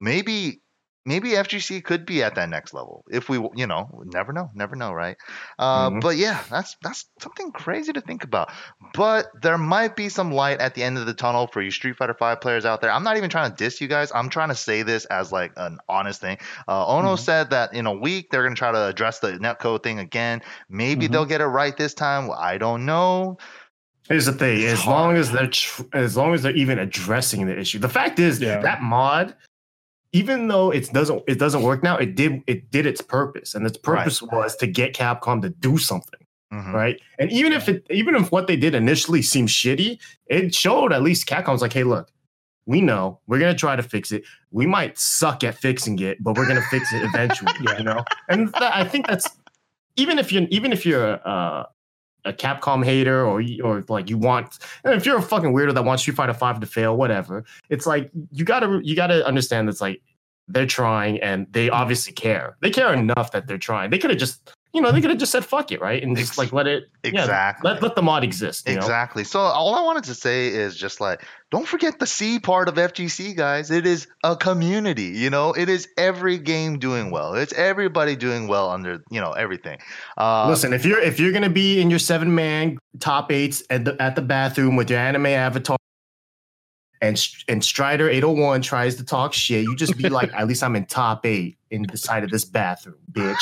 maybe maybe FGC could be at that next level if we, you know, never know, never know, right? Uh, Mhm. But yeah, that's that's something crazy to think about. But there might be some light at the end of the tunnel for you Street Fighter Five players out there. I'm not even trying to diss you guys. I'm trying to say this as like an honest thing. Uh, Ono Mhm. said that in a week they're gonna try to address the netcode thing again. Maybe Mhm. they'll get it right this time. I don't know. Here's the thing: It's as hard. long as they're tr- as long as they're even addressing the issue, the fact is Yeah. that mod, even though it doesn't it doesn't work now, it did it did its purpose, and its Right. purpose was to get Capcom to do something, Mhm. right? And even if it even if what they did initially seemed shitty, it showed at least Capcom's like, hey, look. We know we're gonna try to fix it. We might suck at fixing it, but we're gonna fix it eventually. Yeah. You know, and that, I think that's even if you're even if you're a, a Capcom hater or or like you want if you're a fucking weirdo that wants Street Fighter Five to fail, whatever. It's like you gotta you gotta understand that's like they're trying and they obviously care. They care enough that they're trying. They could have just you know they could have just said fuck it right and just like let it yeah, Exactly. let let the mod exist. You know? Exactly. So all I wanted to say is just like, don't forget the C part of FGC, guys. It is a community. You know, it is every game doing well. It's everybody doing well under you know everything. Uh, Listen, if you're if you're gonna be in your seven man top eights at the at the bathroom with your anime avatar and and Strider 801 tries to talk shit, you just be like, at least I'm in top eight in the side of this bathroom, bitch.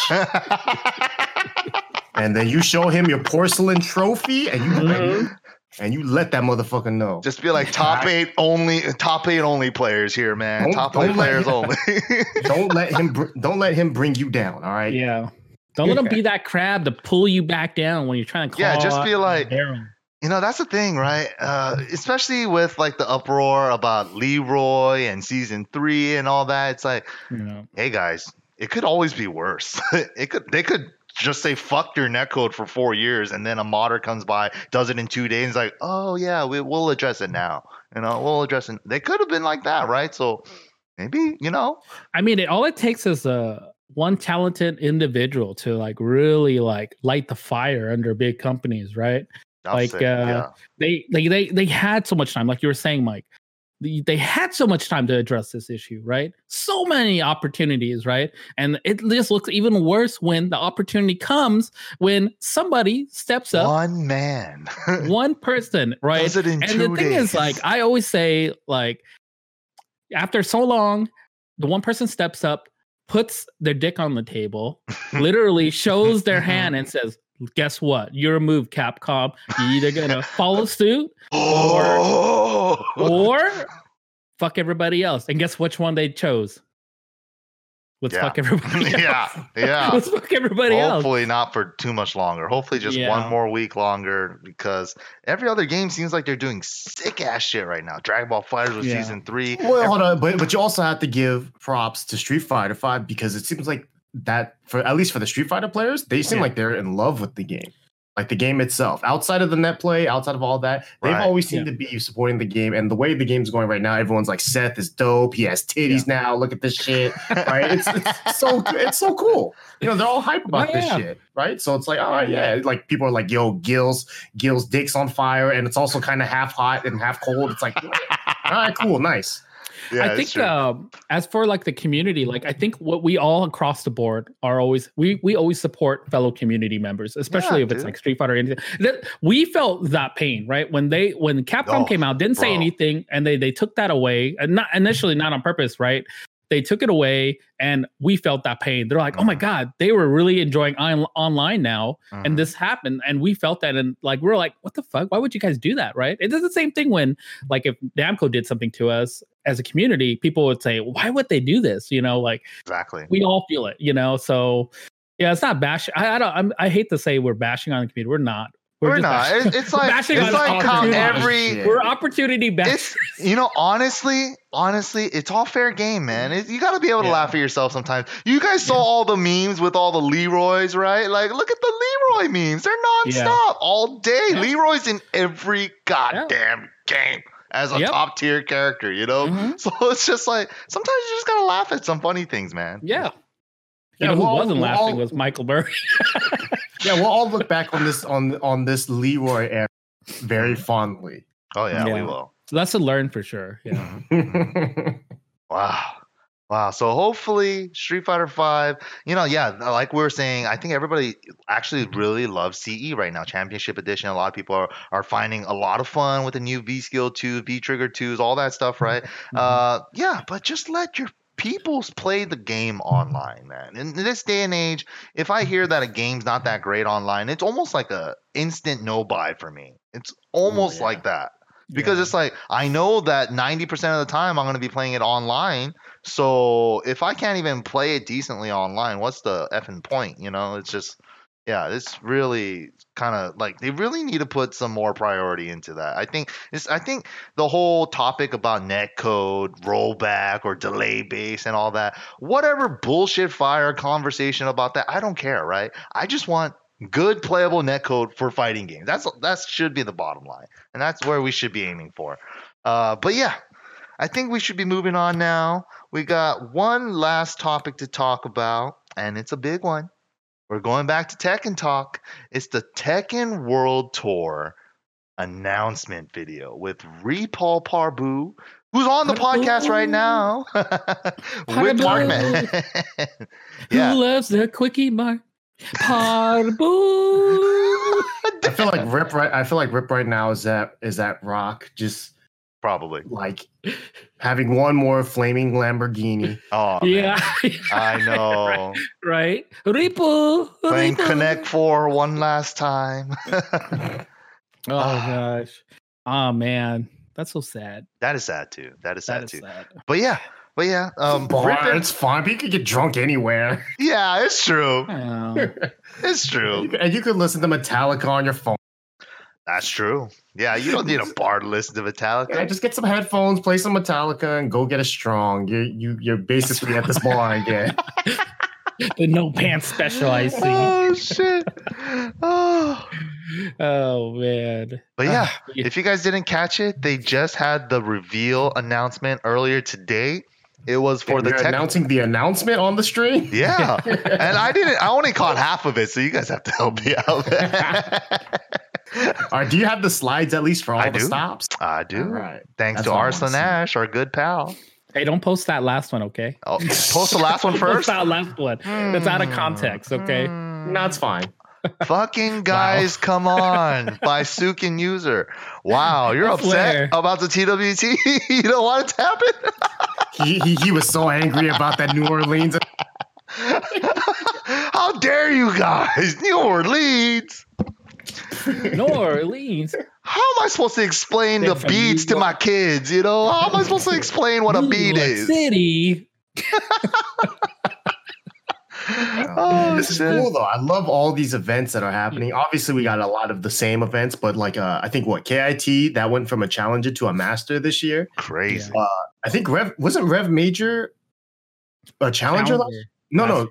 and then you show him your porcelain trophy, and you Mhm. and you let that motherfucker know. Just be like top eight only, top eight only players here, man. Don't- top don't eight players him- only. don't let him br- don't let him bring you down. All right. Yeah. Don't let him be that crab to pull you back down when you're trying to claw. Yeah, just be like- dare him. You know, that's the thing, right? Uh, especially with like the uproar about Leroy and season three and all that. It's like, You know. hey guys, it could always be worse. it could they could just say fuck your netcode for four years and then a modder comes by, does it in two days, and is like, oh yeah, we, we'll address it now. You know, we'll address it. They could have been like that, right? So maybe, you know, I mean, it, all it takes is a one talented individual to like really like light the fire under big companies, right? I'll Like, say, uh, yeah. They like they they had so much time, like you were saying, Mike. They, they had so much time to address this issue, right? So many opportunities, right? And it just looks even worse when the opportunity comes when somebody steps up, one man. one person, right? Does it in and the thing days. is like i always say like after so long the one person steps up puts their dick on the table literally shows their hand and says guess what you're a move capcom you're either gonna follow suit oh, or fuck everybody else and guess which one they chose let's Yeah. fuck everybody else. yeah, yeah. let's fuck everybody else Hopefully not for too much longer. Hopefully just Yeah. one more week longer because every other game seems like they're doing sick ass shit right now. Dragon Ball FighterZ was Yeah. season three. Well, hold on, but but you also have to give props to Street Fighter Five because it seems like that for at least for the Street Fighter players, they seem Yeah. like they're in love with the game, like the game itself. Outside of the net play, outside of all that, they've Right. always seemed to be supporting the game. And the way the game's going right now, everyone's like, Seth is dope. He has titties now. Look at this shit. Right? It's, it's so it's so cool. You know, they're all hype about Oh, this yeah. shit, right? So it's like, oh, all right, yeah. Like people are like, yo, Gil's Gil's dick's on fire, and it's also kind of half hot and half cold. It's like, all right, cool, nice. Yeah, I think um, as for like the community, like I think what we all across the board are always we we always support fellow community members, especially Yeah, if it's like Street Fighter. or anything. That we felt that pain, right? When they when Capcom Oh, came out, didn't say bro. anything, and they they took that away, and not initially not on purpose, right? They took it away, and we felt that pain. They're like, "Oh my Mhm. god, they were really enjoying on- online now, Mhm. and this happened and we felt that and like we're like what the fuck why would you guys do that right it does the same thing when like if namco did something to us as a community people would say why would they do this? You know like exactly. we all feel it you know? So yeah it's not bash i, I don't I'm, i hate to say we're bashing on the community we're not. We're just not. bashing- It's like bashing it's like how every Shit. we're opportunity bash it's you know honestly honestly it's all fair game man. It, you got to be able to Yeah. laugh at yourself sometimes. You guys saw all the memes with all the leroys right? Like look at the leroy memes. They're Yeah. nonstop all day. Yeah. leroy's in every goddamn game as a Yep. top tier character you know? Mhm. so it's just like sometimes you just gotta laugh at some funny things man. Yeah. Yeah, know who we'll wasn't we'll laughing all- was michael murray. Yeah, we'll all look back on this on on this Leroy era very fondly. oh yeah, we will. So that's a learn for sure yeah. Wow. Wow. So hopefully Street Fighter 5, you know, yeah, like we were saying, I think everybody actually really loves CE right now. Championship edition. A lot of people are, are finding a lot of fun with the new V skill 2, V trigger 2s, all that stuff, right? Uh yeah, but just let your peoples play the game online, man. In this day and age, if I hear that a game's not that great online, it's almost like a instant no buy for me. It's almost yeah. like that because Yeah. it's like I know that 90% of the time I'm going to be playing it online. So if I can't even play it decently online, what's the effing point? You know, it's just, yeah, it's really kind of like they really need to put some more priority into that. I think it's, I think the whole topic about netcode, rollback, or delay base and all that, whatever bullshit fire conversation about that, I don't care, right? I just want good playable netcode for fighting games. That's that should be the bottom line, and that's where we should be aiming for. Uh, but yeah, I think we should be moving on now. We got one last topic to talk about, and it's a big one. We're going back to Tekken Talk. It's the Tekken World Tour announcement video with Repul Parbu, who's on the podcast right now with Parbu. Markman. who loves the quickie mark Parbu. I feel like Rip right. I feel like Rip right now is that is that Rock just Probably. like having one more flaming Lamborghini. Oh man. yeah, I know. right. Ripple Playing Ripple. Connect Four one last time. Oh gosh. Oh man, that's so sad. that is sad too. That is sad That is too. sad. But yeah, but yeah, um, Bar, Rippin- it's fun. You could get drunk anywhere. yeah, it's true. It's true. and you could listen to Metallica on your phone. That's true. Yeah, you don't need a bar to listen to Metallica. Yeah, just get some headphones, play some Metallica, and go get a strong. You you you're basically at this bar again. the no pants special I see. oh shit. Oh. Oh man. But yeah, ah, Yeah. if you guys didn't catch it, they just had the reveal announcement earlier today. It was for the tech. announcing the announcement on the stream. yeah, and I didn't. I only caught half of it, so you guys have to help me out. All right, do you have the slides at least for all I the do. stops? I do. All right. Thanks That's to what Arslan. Ash, our good pal. Hey, don't post that last one, okay? Oh, post the last one first. Post that last one. That's out of context, okay? Hmm. No, it's fine. Fucking guys, come on. By Sukin User. Wow, you're I upset swear. about the TWT? you don't want it to happen? He, he he was so angry about that New Orleans. How dare you guys? New Orleans. New Orleans. How am I supposed to explain They're the from beats to my kids? You know, how am I supposed to explain what a New beat York is? City. Oh, this is shit. cool though. I love all these events that are happening. Obviously, we got a lot of the same events, but like uh, I think what KIT that went from a challenger to a master this year. Crazy. I think Rev wasn't Rev Major a challenger. last- Challenger. No, no,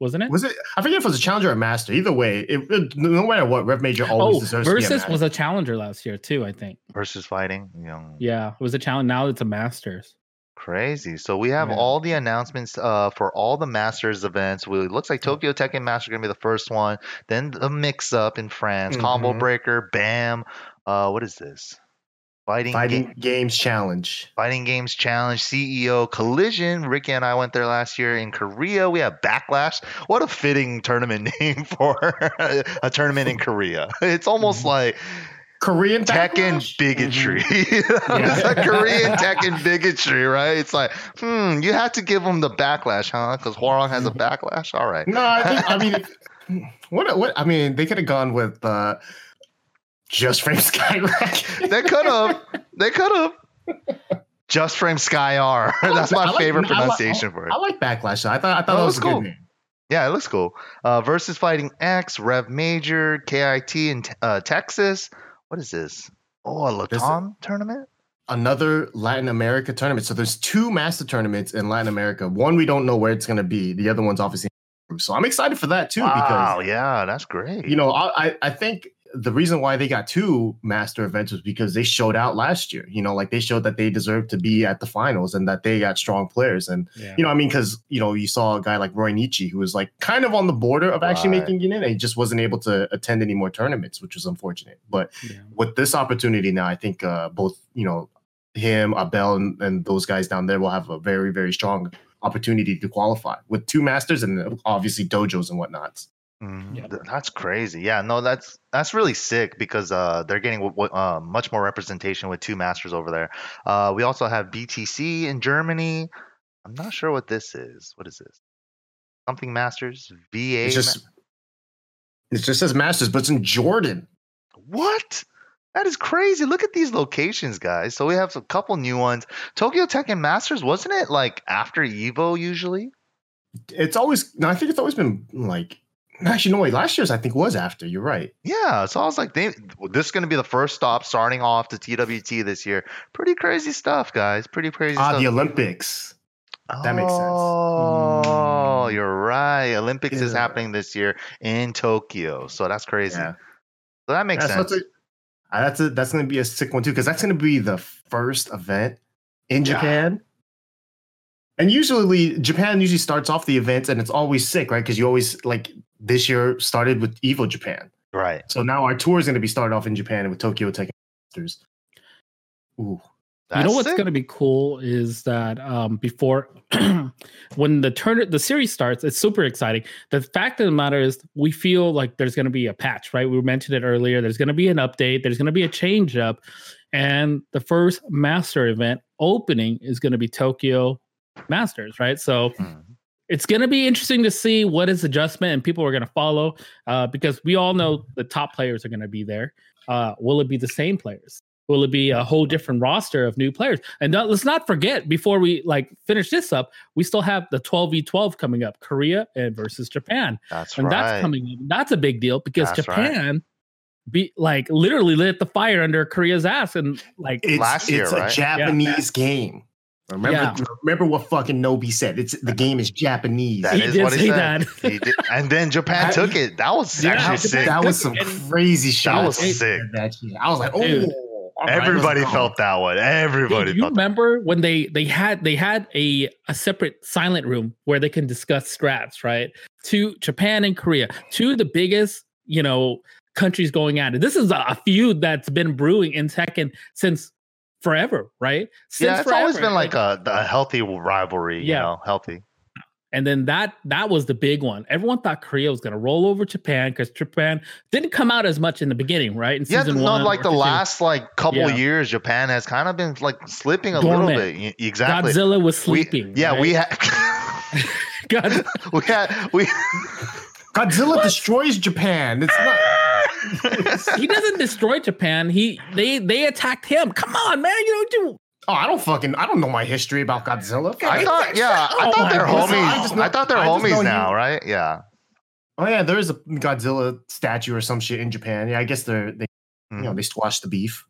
Wasn't it? was it? I forget if it was a challenger or a master. Either way, it, it- no matter what, Rev Major always Oh, deserves to be a Versus was a challenger last year too, I think. Versus fighting. You know, Yeah, it was a challenge. Now it's a Masters. Crazy. So we have Yeah. all the announcements uh, for all the Masters events. We, it looks like Tokyo Tekken Master going to be the first one. Then the mix up in France, Combo Mhm. Breaker, Bam. Uh, what is this? Fighting, Fighting Ga- Games Challenge. Fighting Games Challenge, CEO Collision. Ricky and I went there last year in Korea. We have Backlash. What a fitting tournament name for a tournament in Korea. It's almost like Korean Tekken Backlash? bigotry. it's like Korean Tekken bigotry, right? It's like, hmm, you have to give them the backlash, huh? Because Hwoarang has a backlash. All right. No, I think I mean what what I mean they could have gone with uh just frame Skyrocket. They could have. They could have. Just frame Sky R. That's my like- favorite I like- pronunciation for it. I like Backlash. I thought I thought Oh, that was cool. good. Yeah, it looks cool. Uh, versus Fighting X, Rev Major, KIT in uh, Texas. What is this? Oh, a Latam tournament? Another Latin America tournament. So there's two master tournaments in Latin America. One we don't know where it's going to be. The other one's obviously. So I'm excited for that too Wow, because yeah, that's great. you know I I- I think the reason why they got two master events was because they showed out last year. You know, like they showed that they deserved to be at the finals and that they got strong players. And Yeah. you know, I mean, because you know, you saw a guy like Roy Nietzsche who was like kind of on the border of actually Right. making it in, and he just wasn't able to attend any more tournaments, which was unfortunate. But yeah. with this opportunity now, I think uh, both you know him, Abel, and, and those guys down there will have a very very strong opportunity to qualify with two masters and obviously dojos and whatnots. Mhm. Yep. That's crazy. Yeah, no, that's that's really sick because uh, they're getting w- w- uh, much more representation with two masters over there. Uh, we also have BTC in Germany. I'm not sure what this is. What is this? Something Masters VA. It's ma- just it just says masters, but it's in Jordan. what? That is crazy. Look at these locations, guys. So we have a couple new ones. Tokyo Tekken Masters, wasn't it like after Evo usually? It's always no, I think it's always been like actually no wait, last year's I think was after. You're right. Yeah, so I was like, they, this is going to be the first stop starting off the TWT this year. Pretty crazy stuff, guys. Pretty crazy Ah, stuff. the Olympics. that makes sense. Oh, Mm. you're right. Olympics is happening this year in Tokyo. So that's crazy. Yeah. So that makes sense. a- that's a, that's going to be a sick one too because that's going to be the first event in Yeah. Japan. And usually Japan usually starts off the events, and it's always sick, right? Because you always like this year started with Evo Japan. right. So now our tour is going to be started off in Japan with Tokyo Tekken Masters. Ooh, you know what's going to be cool is that um, before when the turn the series starts, it's super exciting. The fact of the matter is, we feel like there's going to be a patch, right? We mentioned it earlier. There's going to be an update. There's going to be a change up, and the first Master event opening is going to be Tokyo Masters, right? So Mhm. It's going to be interesting to see what is adjustment and people are going to follow uh, because we all know the top players are going to be there. Uh, will it be the same players? Will it be a whole different roster of new players? And not, let's not forget before we like finish this up, we still have the 12v12 coming up, Korea and versus Japan, That's and right. that's coming. up. That's a big deal because That's right. Japan be like literally lit the fire under Korea's ass and like It's, Last year, it's right? a Japanese game. Remember, Yeah. remember what fucking Nobi said. It's the game is Japanese. That He is did what he say said. that. He did. And then Japan took it. That was Yeah, actually Japan- sick. that was some crazy shit. That was sick. said That shit. I was like, oh, Dude. all right, let's Everybody go. felt that one. Everybody Dude, you felt that. remember when they they had they had a a separate silent room where they can discuss scraps, right? To Japan and Korea, two of the biggest, you know, countries going at it. This is a, a feud that's been brewing in Tekken since forever, right? Since Yeah, it's always been like a, a healthy rivalry, you Yeah. know, healthy. And then that that was the big one. Everyone thought Korea was going to roll over Japan because Japan didn't come out as much in the beginning, right? In Yeah, season no, one, like the last like couple Yeah. years, Japan has kind of been like slipping a little bit. Exactly. Godzilla was We- sleeping. yeah, right? we had God, we had we Godzilla destroys Japan. It's not. He doesn't destroy Japan. He they they attacked him. Come on, man. You don't do Oh, I don't fucking. I don't know my history about Godzilla. I thought yeah, I Oh thought they're homies. I just know- I thought they're I just know homies he- now, right? Yeah. Oh yeah, there is a Godzilla statue or some shit in Japan. Yeah, I guess they're they you know Mhm. they squashed the beef.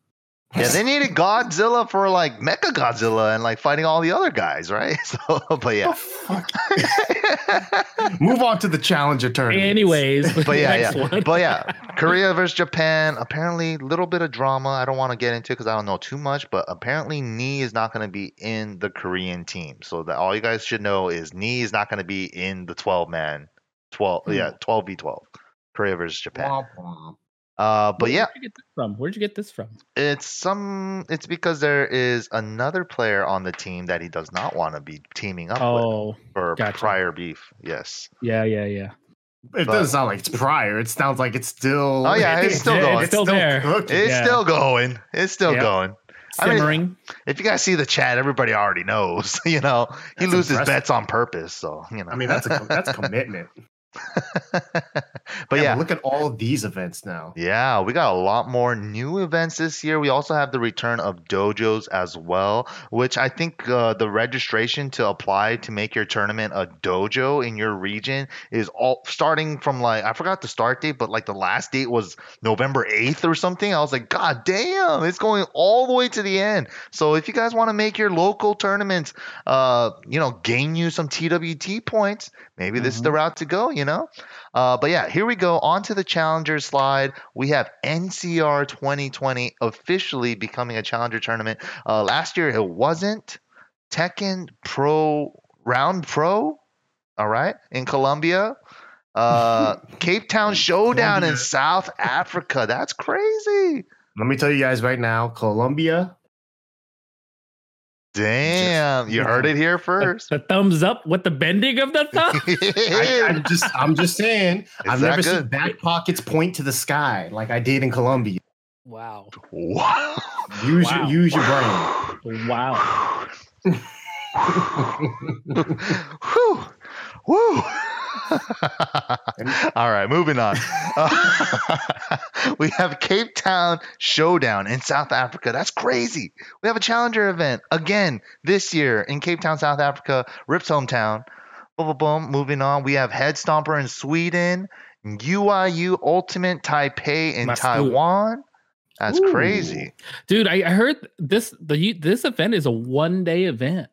Yeah, they needed Godzilla for like Mecha Godzilla and like fighting all the other guys, right? So, but yeah. Fuck. Move on to the challenger tournament. Anyways, but yeah, yeah. one. But yeah, Korea versus Japan. Apparently, a little bit of drama. I don't want to get into because I don't know too much. But apparently, Knee is not going to be in the Korean team. So that all you guys should know is Knee is not going to be in the twelve man, twelve Hmm. yeah, twelve v twelve. Korea versus Japan. Womp womp. Uh, but yeah, Where'd you get this from? Where'd you get this from? it's some. It's because there is another player on the team that he does not want to be teaming up with Oh, for gotcha. prior beef. Yes. yeah, yeah, yeah. It But- doesn't sound like it's prior. It sounds like it's still. Oh, yeah, it's still going. It's still there. cooking. It's Yeah. still going. It's still Yep. going. I mean, Simmering. if you guys see the chat, everybody already knows. You know, he That's loses impressive. bets on purpose. So you know. I mean, that's a that's commitment. but yeah, look at all of these events now. yeah, we got a lot more new events this year. We also have the return of dojos as well, which I think uh, the registration to apply to make your tournament a dojo in your region is all starting from like I forgot the start date, but like the last date was November eighth or something. I was like, God damn, it's going all the way to the end. So if you guys want to make your local tournaments, uh, you know, gain you some TWT points, maybe this is the route to go. You know. Uh, but yeah, here we go. On to the challenger slide. We have NCR 2020 officially becoming a challenger tournament. Uh, last year it wasn't. Tekken Pro Round Pro, all right, in Colombia. Uh, Cape Town Showdown in South Africa. That's crazy. Let me tell you guys right now, Colombia. Damn, you heard it here first. The thumbs up with the bending of the thumb. I, I'm just, I'm just saying. I've that never seen back pockets point to the sky like I did in Colombia. wow. wow. Use Wow. your, use your brain. Wow. Whew. Woo. All right, moving on. Uh, we have Cape Town Showdown in South Africa. That's crazy. We have a challenger event again this year in Cape Town, South Africa, Rip's hometown. Boom, boom, boom. Moving on, we have Head Stomper in Sweden, UIU Ultimate Taipei in Must do. Taiwan. That's Ooh. crazy. Dude, I, I heard this the this event is a one day event.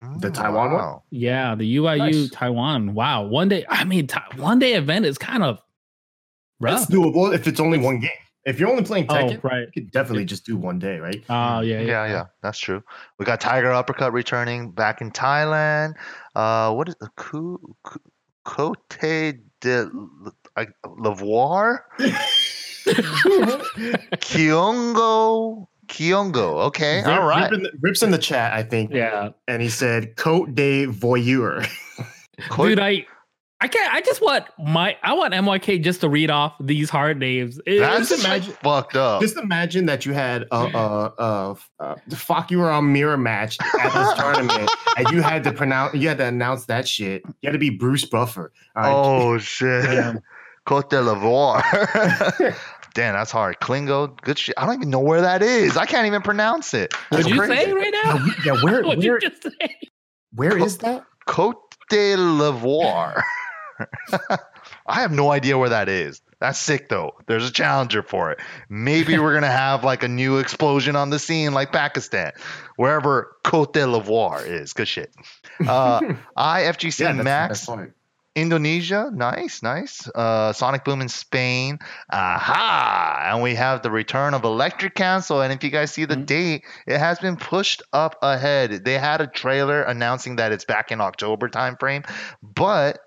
The Mm, Taiwan one? wow. Yeah, the UIU Nice. Taiwan. Wow, one day. I mean, ti- one day event is kind of rough. That's doable if it's only one game. If you're only playing Oh, Tekken, right. you could definitely just do one day, right? Oh, yeah, yeah, yeah. yeah, That's true. We got Tiger Uppercut returning back in Thailand. Uh, what is the Ku- Ku- Cote de I- Lavoir? Kyongo Kyongo. Okay, Rip- all right. Rip in the, Rips in the chat, I think, Yeah, and he said Cote de Voyeur. Koi- dude, I. I can't. I just want my. I want MYK just to read off these hard names. It- That's it's imagine- fucked up. Just imagine that you had a, a, a, a fuck you were on mirror match at this tournament, and you had to pronounce, you had to announce that shit. You had to be Bruce Buffer. All right? Oh shit. Damn. Cote de l'Ivoire. Damn, that's hard. Klingo, good shit. I don't even know where that is. I can't even pronounce it. What'd you crazy. say right Yeah, now? we- yeah, where, What'd where, you just say? where is that? Cote de l'Ivoire. I have no idea where that is. That's sick though. There's a challenger for it. Maybe we're gonna have like a new explosion on the scene like Pakistan, wherever Cote de l'Ivoire is. Good shit. Uh, IFGC Yeah, Max that's fine. Indonesia, nice, nice. Uh, Sonic Boom in Spain, aha! And we have the return of Electric Cancel. And if you guys see the Mhm. date, it has been pushed up ahead. They had a trailer announcing that it's back in October timeframe, but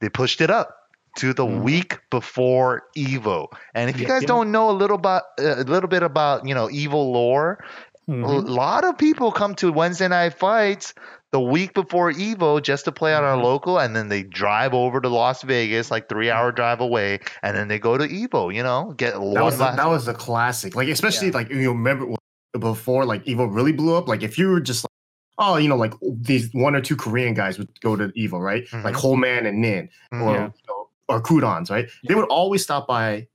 they pushed it up to the Mhm. week before Evo. And if you guys yeah. don't know a little about a little bit about you know Evo lore, a Mhm. lot of people come to Wednesday night fights the week before Evo just to play on our Mhm. local, and then they drive over to Las Vegas, like three hour drive away, and then they go to Evo. You know, get That was a, that was a classic. Like especially Yeah. like you remember before like Evo really blew up. Like if you were just like, oh, you know, like these one or two Korean guys would go to Evo, right? Like Mhm. Holman and Nin, or Mhm. Yeah. you know, or Qudans, right? They would always stop by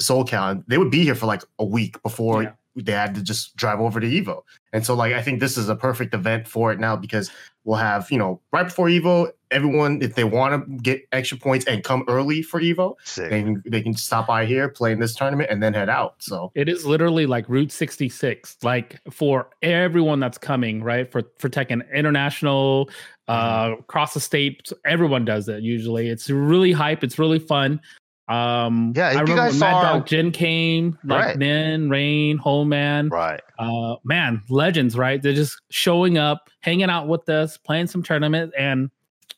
SoulCal. And they would be here for like a week before Yeah. They had to just drive over to Evo. And so like I think this is a perfect event for it now because we'll have, you know, right before Evo, everyone, if they want to get extra points and come early for Evo, Sick. they can they can stop by here, play in this tournament, and then head out. So It is literally like Route 66, like for everyone that's coming, right? For for Tekken International, uh, across the state, everyone does it usually. It's really hype. It's really fun. Um, Yeah, I you guys saw Mad Dog Jin came, like Right. Nin, Rain, Whole Man, Right. uh, man, legends, right? They're just showing up, hanging out with us, playing some tournament, and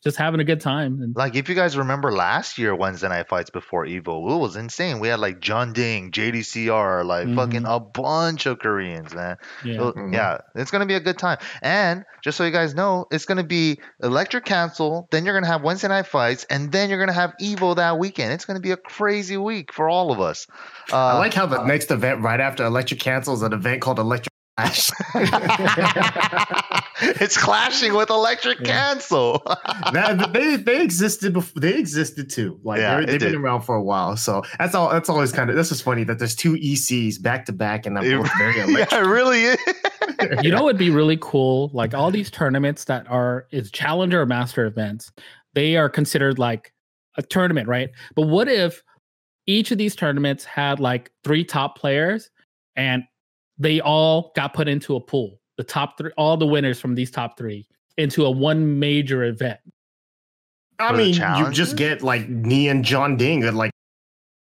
just having a good time. And Like if you guys remember last year Wednesday night fights before Evo, it was insane. We had like Jeondding, JDCR, like fucking a bunch of Koreans, man. yeah, Well, Mhm. Yeah, it's gonna be a good time. And just so you guys know, it's gonna be Electric Cancel. Then you're gonna have Wednesday night fights, and then you're gonna have Evo that weekend. It's gonna be a crazy week for all of us. Uh, I like how the next event right after Electric cancels an event called Electric Clash. It's clashing with Electric Yeah. Cancel. that, they they existed before they existed too. Like Yeah, they're- it they've been around for a while. So that's all. That's always kind of. This is funny that there's two ECs back to back and they're both very yeah, electric. it really is. you know it'd be really cool? Like all these tournaments that are is challenger or master events, they are considered like a tournament, right? But what if each of these tournaments had like three top players and they all got put into a pool? The top three, all the winners from these top three into a one major event. I For mean, you just get like me and Jeondding and like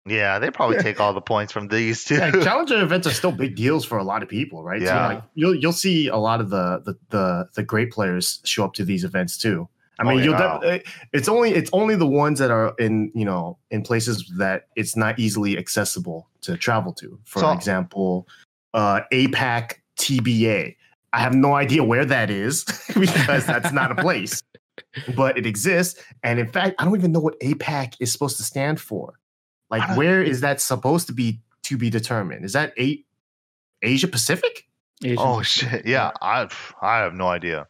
Yeah, they probably take all the points from these two. yeah, challenger events are still big deals for a lot of people, right? So Yeah. like you'll you'll see a lot of the the the, the great players show up to these events too. I Oh, mean, you'll yeah. def- eh, it's only it's only the ones that are in you know in places that it's not easily accessible to travel to. For So- example, uh, APAC TBA. I have no idea where that is because that's not a place, but it exists. And in fact, I don't even know what APAC is supposed to stand for. Like, where is that supposed to be to be determined? Is that eight Asia Pacific? Asian oh shit! Yeah, I I have no idea.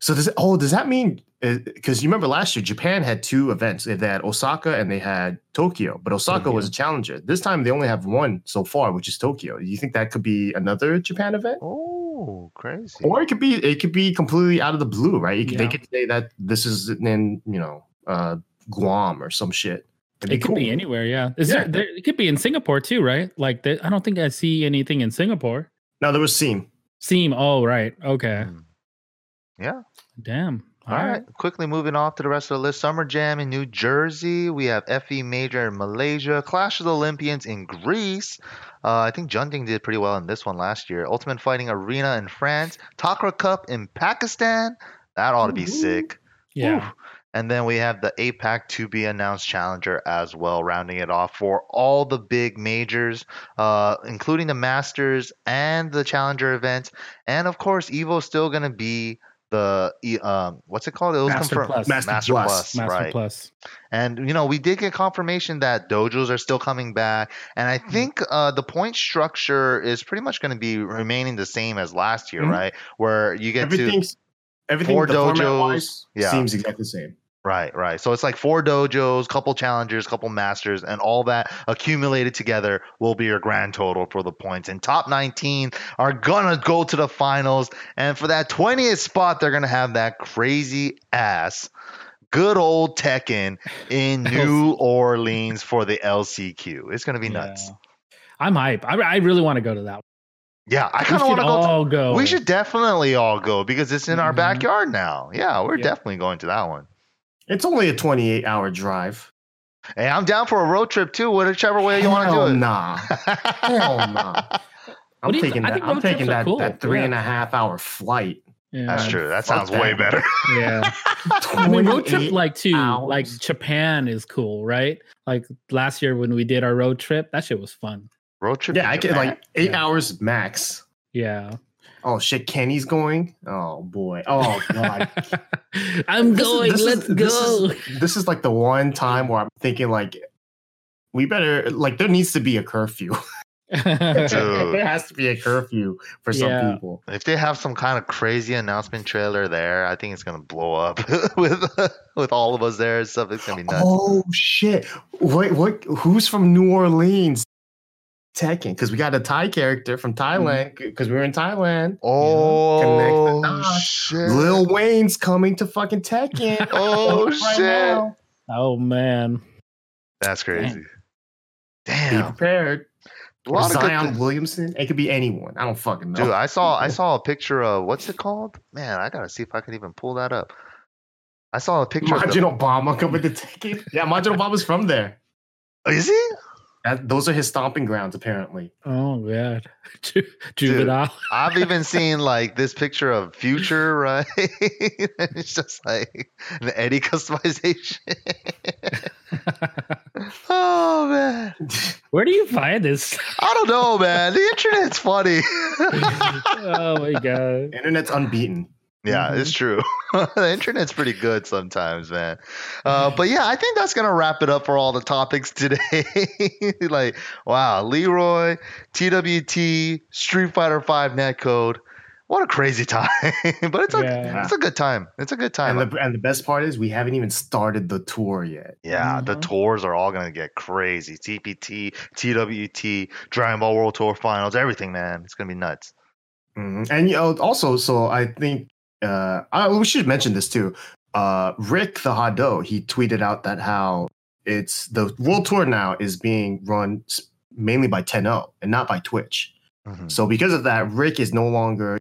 So does it, oh does that mean because you remember last year Japan had two events. They had Osaka and they had Tokyo, but Osaka was a challenger. This time they only have one so far, which is Tokyo. Do you think that could be another Japan event? Oh, crazy. Or it could be it could be completely out of the blue, right? You could, They could say that this is in you know uh, Guam or some shit. It'd It could be anywhere, yeah. Is Yeah. There, there? It could be in Singapore too, right? Like, I don't think I see anything in Singapore. No, there was Seam. Seam. Oh, right. Okay. Hmm. Yeah. Damn. All right. Quickly moving off to the rest of the list. Summer Jam in New Jersey. We have FE Major in Malaysia. Clash of the Olympians in Greece. Uh, I think Jeondding did pretty well in this one last year. Ultimate Fighting Arena in France. Takra Cup in Pakistan. That ought to be Ooh. sick. Yeah. And then we have the APAC to be announced challenger as well, rounding it off for all the big majors, uh, including the Masters and the challenger events. And of course, Evo's still going to be the e- um, what's it called? It was Master confirmed. Plus. Master Master Plus. Plus, Master right? Plus. And you know, we did get confirmation that dojos are still coming back, and I think uh, the point structure is pretty much going to be remaining the same as last year, Mhm. right? Where you get to Everything's everything four the dojos, wise yeah. seems exactly the same. Right, right. So it's like four dojos, couple challengers, couple masters, and all that accumulated together will be your grand total for the points. And top 19 are gonna go to the finals, and for that 20th spot, they're gonna have that crazy ass, good old Tekken in New Orleans for the LCQ. It's gonna be nuts. I'm hype. I, I really want to go to that. one. Yeah, I We kind of want to go. all go. we should definitely all go because it's in our Mhm. backyard now. Yeah, we're Yeah. definitely going to that one. It's only a 28 hour drive. Hey, I'm down for a road trip too, whichever way you want to do it. Nah. Hell nah. I'm do you taking th- I that. think I'm taking that, cool. that three Yeah. and a half hour flight. Yeah. That's true. That Fuck sounds way better. Yeah. I mean, road trip like too, hours. like Japan is cool, right? Like last year when we did our road trip, that shit was fun. Road trip. Yeah, I can Japan. like eight Yeah. hours max. Yeah. Oh shit, Kenny's going. Oh boy. Oh god. I'm This is- going. this is- Let's this go. Is, this is like the one time where I'm thinking like we better like there needs to be a curfew. There has to be a curfew for some Yeah. people. If they have some kind of crazy announcement trailer there, I think it's gonna blow up with with all of us there and stuff. It's gonna be nuts. Oh shit! Wait, what? Who's from New Orleans? Tekken, because we got a Thai character from mm-hmm. Thailand. Because we were in Thailand. Oh, Connect the dots. shit! Lil Wayne's coming to fucking Tekken. Oh, Right shit. now. oh man. That's crazy. Be Damn, Be prepared. a Or lot of good Zion things. Williamson. It could be anyone. I don't fucking know. Dude, I saw I saw a picture of what's it called? Man, I gotta see if I can even pull that up. I saw a picture. Of Majin the, Obama coming to Tekken. Yeah, Majin Obama's from there. is he? That, those are his stomping grounds, apparently. Oh god. Ju- Juvenile. I've even seen like this picture of Future, right? it's just like an Eddy customization. oh man, Where do you find this? I don't know, man. The internet's funny. oh my god. Internet's unbeaten. Yeah, it's true. the internet's pretty good sometimes, man. Uh, but yeah, I think that's gonna wrap it up for all the topics today. like, wow, Leroy, TWT, Street Fighter Five netcode. What a crazy time! but it's a Yeah. it's a good time. It's a good time. And the, and the best part is we haven't even started the tour yet. Yeah, the Mhm. tours are all gonna get crazy. TPT, TWT, Dragon Ball World Tour Finals, everything, man. It's gonna be nuts. Mhm. And you know, also, so I think uh, I, we should mention this too. Uh, Rick the Hado, he tweeted out that how it's the world tour now is being run mainly by 10 and not by Twitch. Mhm. So because of that, Rick is no longer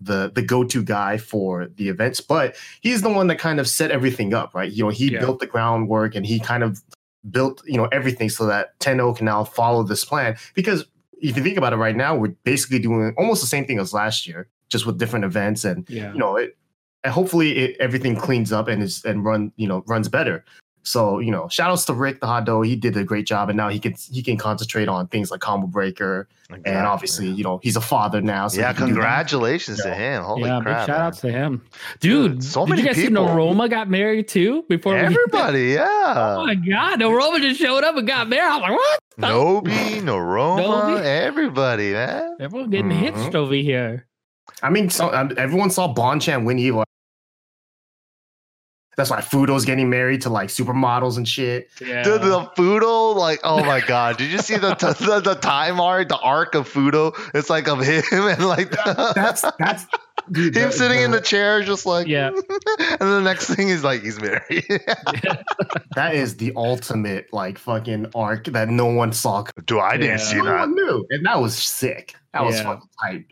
the the go-to guy for the events, but he's the one that kind of set everything up, right? You know, he Yeah. built the groundwork and he kind of built, you know, everything so that 10 can now follow this plan. Because if you think about it right now, we're basically doing almost the same thing as last year, just with different events and Yeah. you know, it and hopefully it, everything cleans up and is and run, you know, runs better. So, you know, shout outs to Rick the Hot Dough. He did a great job and now he can he can concentrate on things like combo breaker and obviously, you know, he's a father now. So yeah, he can do that. congratulations to him. Holy yeah, crap. big shout man. outs to him. Dude, Dude, so did many you guys people. see Noroma got married too before we Everybody, yeah. Oh my god, Noroma just showed up and got married. I'm like, what? Nobi, Noroma, Nobi. everybody, man. Everyone getting Mhm. hitched over here. I mean, so, um, everyone saw Bonchan win Evo. That's why Fudo's getting married to like supermodels and shit. Yeah. Dude, the Fudo, like, oh my god! Did you see the t- the, the time art, the arc of Fudo? It's like of him and like That's that's dude, him the- sitting in the- the chair, just like Yeah. and the next thing is like he's married. that is the ultimate like fucking arc that no one saw. Dude, I didn't Yeah. see no that. one knew, and that was sick. That was Yeah. fucking tight.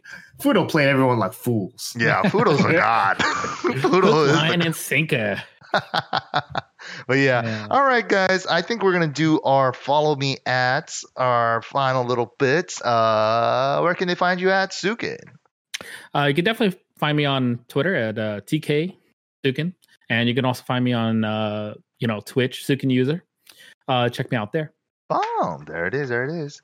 Fudo playing everyone like fools. Yeah, Fudo's a god. Fudo is. Line The... and sinker. but yeah. Yeah. All right, guys. I think we're gonna do our follow me ads, our final little bits. Uh, where can they find you at, Sukin? Uh, you can definitely find me on Twitter at uh, TK Dukin. and you can also find me on uh, you know Twitch, Sukin user. Uh, check me out there. Boom. There it is. There it is.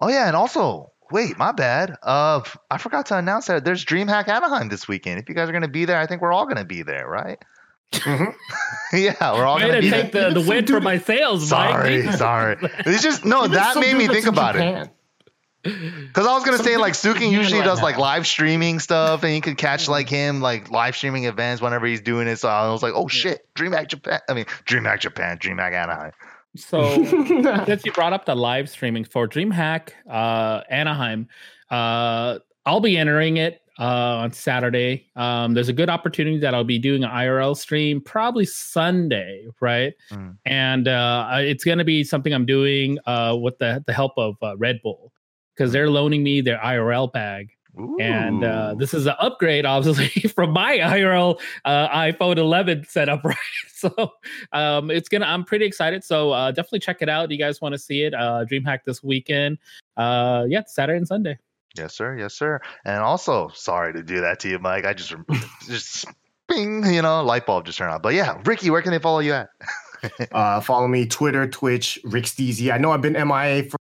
Oh yeah, and also, wait, my bad. Uh, I forgot to announce that there's DreamHack Anaheim this weekend. If you guys are gonna be there, I think we're all gonna be there, right? Mhm. yeah, we're all gonna to be there. take the, the win for my sales, Sorry, Mike. sorry. It's just no. That made me think in about it. Because I was gonna say like that's Sukin usually does like live streaming stuff, and you can catch like him like live streaming events whenever he's doing it. So I was like, oh shit, DreamHack Japan. I mean, DreamHack Japan, DreamHack Anaheim. So since you brought up the live streaming for DreamHack uh, Anaheim, uh, I'll be entering it uh, on Saturday. Um, there's a good opportunity that I'll be doing an IRL stream probably Sunday, right? Mm. And uh, it's going to be something I'm doing uh, with the the help of uh, Red Bull because they're loaning me their IRL bag. And uh, this is an upgrade, obviously, from my IRL uh, iPhone 11 setup, right? So um, it's gonna. I'm pretty excited. So uh, definitely check it out. You guys want to see it? Uh, DreamHack this weekend. Uh, yeah, Saturday and Sunday. Yes, sir. Yes, sir. And also, sorry to do that to you, Mike. I just just bing, you know, light bulb just turned on. But yeah, Ricky, where can they follow you at? Uh, follow me Twitter, Twitch, Rick Steezy. I know I've been MIA for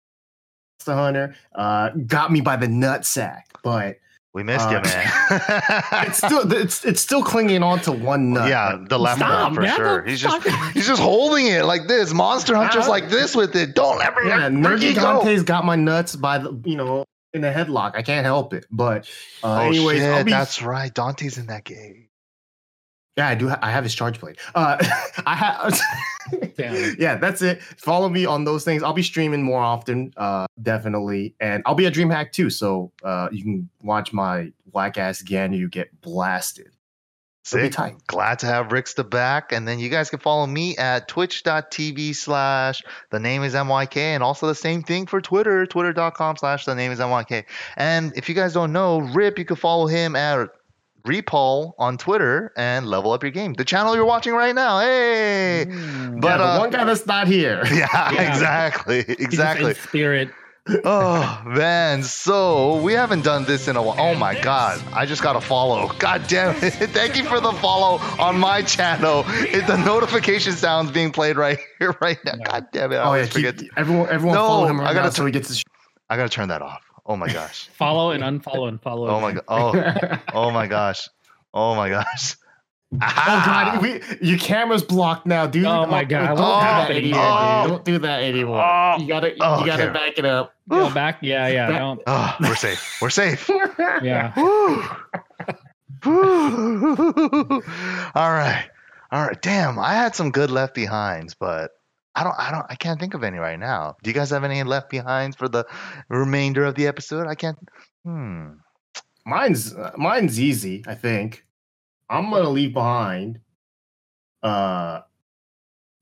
Monster Hunter. Uh, got me by the nutsack, but We missed Uh, you, man. it's still it's it's still clinging on to one nut. yeah, the left Stop, one for man. sure. He's just stop. he's just holding it like this. Monster Hunter's Uh, like this with it. Don't ever yeah. let Nerdy Ricky go. Dante's got my nuts by the you know in a headlock. I can't help it. But uh, Oh anyways, shit, be, that's right. Dante's in that game. Yeah, I do. Ha- I have his charge plate. Uh, I have. Yeah, that's it. Follow me on those things. I'll be streaming more often, uh, definitely, and I'll be at DreamHack too. So uh, you can watch my whack ass Ganu get blasted. It'll Sick. tight. Glad to have Rick's the back. And then you guys can follow me at twitch.tv slash the name is MYK. And also the same thing for Twitter, twitter.com slash the name is MYK. And if you guys don't know, Rip, you can follow him at Repol on Twitter and level up your game. The channel you're watching right now. Hey. Mm. But, yeah, the uh, one guy that's not here. Yeah, Yeah. exactly. He's in Exactly. Spirit. Oh man, so we haven't done this in a while. Oh my god, I just got a follow. God damn it! Thank you for the follow on my channel. It, the notification sounds being played right here, right now. God damn it! I Oh yeah, always keep, forget. everyone everyone No, follow him I right gotta now so he gets his. I gotta turn that off. Oh my gosh. Follow and unfollow and follow. Oh my god. Oh, oh my gosh. Oh my gosh. Oh god, we, your camera's blocked now, dude. Oh my God, I Don't won't do that anymore. anymore. dude. Don't do that anymore. Oh. You gotta, oh, you Oh, gotta okay. back it up. Go back. Yeah, yeah. That- Don't. Oh, we're safe. We're safe. Yeah. Woo. Woo. All right. All right. Damn, I had some good left behinds, but I don't I don't I can't think of any right now. Do you guys have any left behinds for the remainder of the episode? I can't hmm. Mine's uh, mine's easy. I think I'm gonna leave behind. Uh,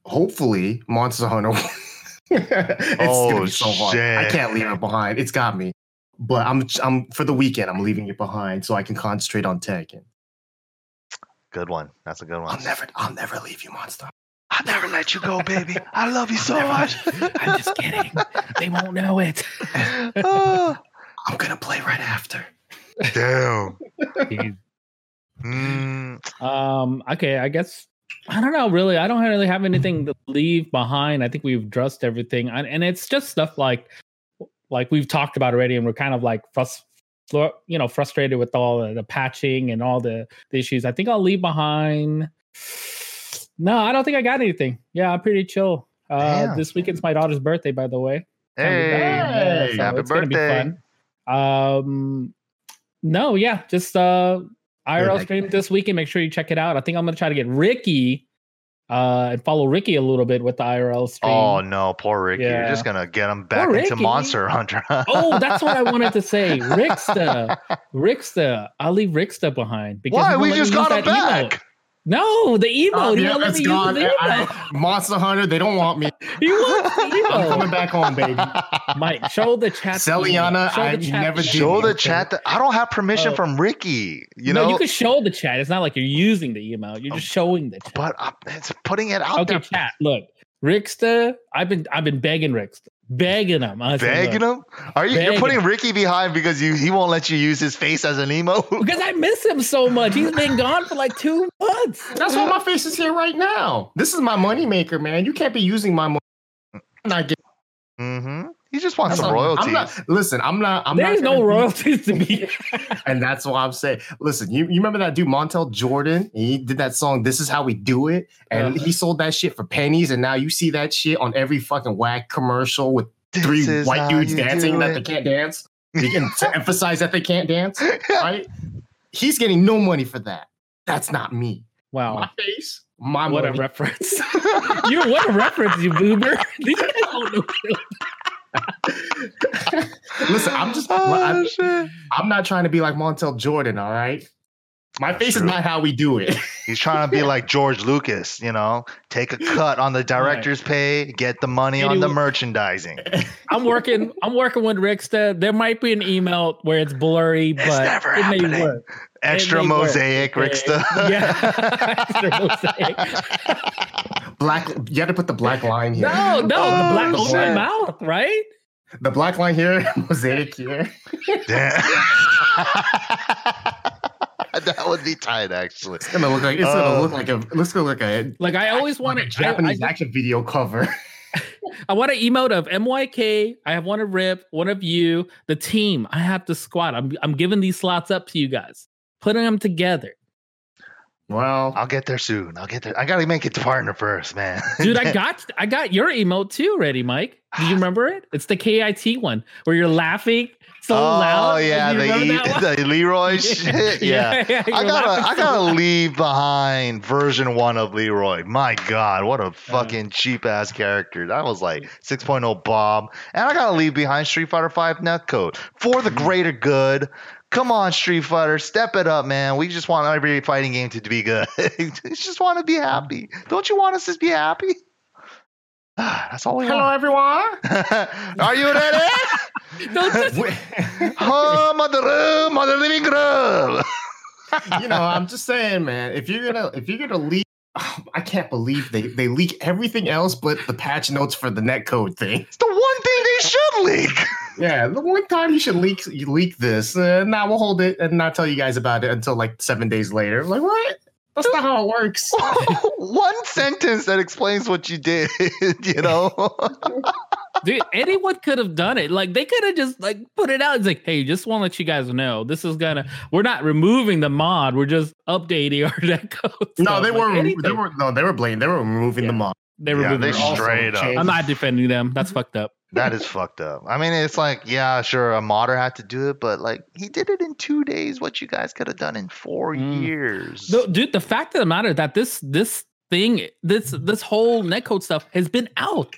hopefully, Monster Hunter. it's Oh, gonna be so hard. I can't leave it behind. It's got me. But I'm I'm for the weekend. I'm leaving it behind so I can concentrate on Tekken. Good one. That's a good one. I'll never I'll never leave you, Monster. I'll never let you go, baby. I love you so Never. much. I'm just kidding. They won't know it. I'm gonna play right after. damn. Mm, Um. Okay. I guess I don't know. Really, I don't really have anything to leave behind. I think we've addressed everything, and, and it's just stuff like like we've talked about already, and we're kind of like frus- you know frustrated with all the, the patching and all the, the issues. I think I'll leave behind. No, I don't think I got anything. Yeah, I'm pretty chill. Uh, this weekend's my daughter's birthday, by the way. hey. Hey, so happy it's gonna be fun. Um, no, yeah, just uh, IRL like- stream this weekend. Make sure you check it out. I think I'm gonna try to get Ricky, uh, and follow Ricky a little bit with the IRL stream. Oh no, poor Ricky. You're just gonna get him back into Ricky. Monster Hunter. Oh, that's what I wanted to say. Ricksta, Ricksta. I'll leave Ricksta behind because Why? We just got him that emote. Back. No, the emote. Oh, he yeah, won't let it's me gone. use the I- emote. Monster Hunter, they don't want me. He wants the I'm coming back home, baby. Mike, show the chat. the emote. Celiana, Show the I chat never Show the chat that I don't have permission Oh. from Ricky. You no, know, you can show the chat. It's not like you're using the email. You're just showing the chat. but uh, it's putting it out okay, there. chat. Look, Rickster. I've been I've been begging Ricksta. Begging him. I said, Begging "Look," him? Are you? You're putting. Ricky behind because you he won't let you use his face as an emo. Because I miss him so much. He's been gone for like two months. That's why my face is here right now. This is my moneymaker, man. You can't be using my money. I'm not getting mm-hmm. He just wants that's some all- royalties. I'm not, listen, I'm not. I'm There's not no be- royalties to be. and that's why I'm saying, listen, you, you remember that dude Montel Jordan? He did that song, This Is How We Do It, and Uh-huh. he sold that shit for pennies, and now you see that shit on every fucking whack commercial with This three white dudes dancing that they can't dance. You can to emphasize that they can't dance, right? He's getting no money for that. That's not me. Wow. My face, my What a reference. you what a reference, you boomer. These guys don't know. Listen, I'm just Oh, I'm, shit. I'm not trying to be like Montel Jordan, all right? My That's face true. is not how we do it. He's trying to be like George Lucas, you know, take a cut on the director's pay, get the money on the Anyway- merchandising. I'm working. I'm working with Ricksta. There might be an email where it's blurry, It's but never it may work. Extra may work. mosaic, Ricksta. Yeah. Extra mosaic. Black, you had to put the black line here. No, no, the oh, black Oh, over my mouth, right? The black line here, mosaic here. Damn. that would be tight, actually. It's gonna look like it's Uh, gonna look like a let's go look like a, Like I always like a wanted Japanese I, action video cover. I want an emote of MYK. I have one of Rip, one of you, the team. I have the squad. I'm I'm giving these slots up to you guys, putting them together. Well, I'll get there soon. I'll get there. I gotta make it to partner first, man. Dude, I got I got your emote too ready, Mike. Do you remember it? It's the KIT one where you're laughing so oh loud. yeah, Do you the, e- the Leroy shit. Yeah. yeah, I gotta, I gotta loud. leave behind version one of Leroy. My God, what a fucking cheap ass character. That was like 6.0 Bob, and I gotta leave behind Street Fighter 5 netcode for the greater good. Come on, Street Fighter, step it up, man. We just want every fighting game to be good. we just want to be happy. Don't you want us to be happy? That's all we hello want. everyone. Are you ready? Don't just- Home of the room, of the living room. you know, I'm just saying, man. If you're gonna if you're gonna leak, I can't believe they they leak everything else but the patch notes for the netcode thing. It's the one thing they should leak. Yeah, the one time you should leak you leak this. Uh, now we'll hold it and not tell you guys about it until like seven days later. Like what? That's not how it works. one sentence that explains what you did, you know? Dude, anyone could have done it. Like they could have just like put it out. It's like, hey, just want to let you guys know this is gonna. We're not removing the mod. We're just updating our netcode. No, stuff. they Like, were anything. they were no, they were blaming. They were removing the mod. They Yeah, removed they it. straight up. I'm not defending them. That's mhm. fucked up. That is fucked up. I mean, it's like, yeah, sure, a modder had to do it, but like he did it in two days, what you guys could have done in four Mm. years. No, dude, the fact of the matter that this this thing, this this whole netcode stuff has been out.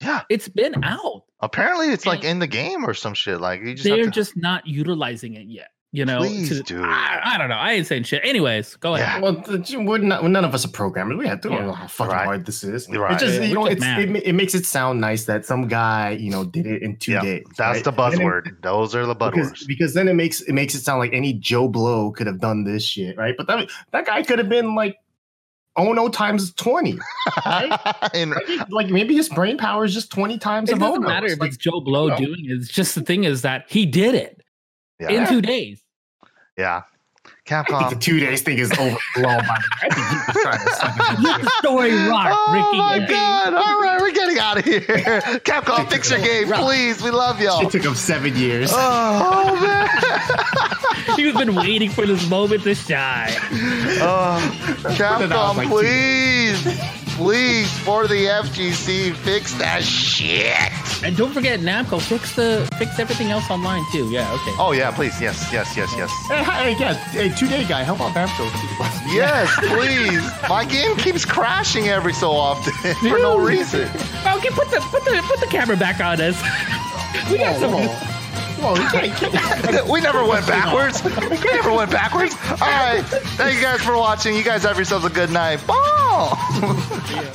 Yeah. It's been out. Apparently, it's like in the game or some shit. Like you just they're to- just not utilizing it yet. You know, Please, to- dude. I, I don't know. I ain't saying shit. Anyways, go ahead. Yeah. Well, we're not, none of us are programmers. We have to Yeah. don't know how fucking Right. hard this is. Right. It's just Yeah, you know, it's, just it, it makes it sound nice that some guy you know did it in two Yeah, days. that's right? the And then it- buzzword. Those are the buzzwords. because then it makes it makes it sound like any Joe Blow could have done this shit, right? But that that guy could have been like oh Ono times twenty. Right? And- Like, like maybe his brain power is just twenty times It of doesn't Ono. matter It's if like, it's Joe Blow know. doing it. It's just the thing is that he did it yeah. in two days. Yeah. I think the two days thing is overblown. by the I think he trying to suck the story rock, Oh Ricky. my Okay? god! All right, we're getting out of here. Capcom, fix your game, please. We love y'all. It took him seven years. Oh man! He's been waiting for this moment to shine. Oh, Put it out Capcom, please, please, for the FGC, fix that shit. And don't forget, Namco fix the fix everything else online too. Yeah, okay. Oh yeah, please, yes, yes, yes, yes, Hey, hi, uh, yeah, hey, two day guy, help out Namco. yes, please. My game keeps crashing every so often for no reason. Okay, put the put the put the camera back on us. we got oh, some. Whoa, you can't, you can't- we never went backwards. We never went backwards. All right. Thank you guys for watching. You guys have yourselves a good night. Ball.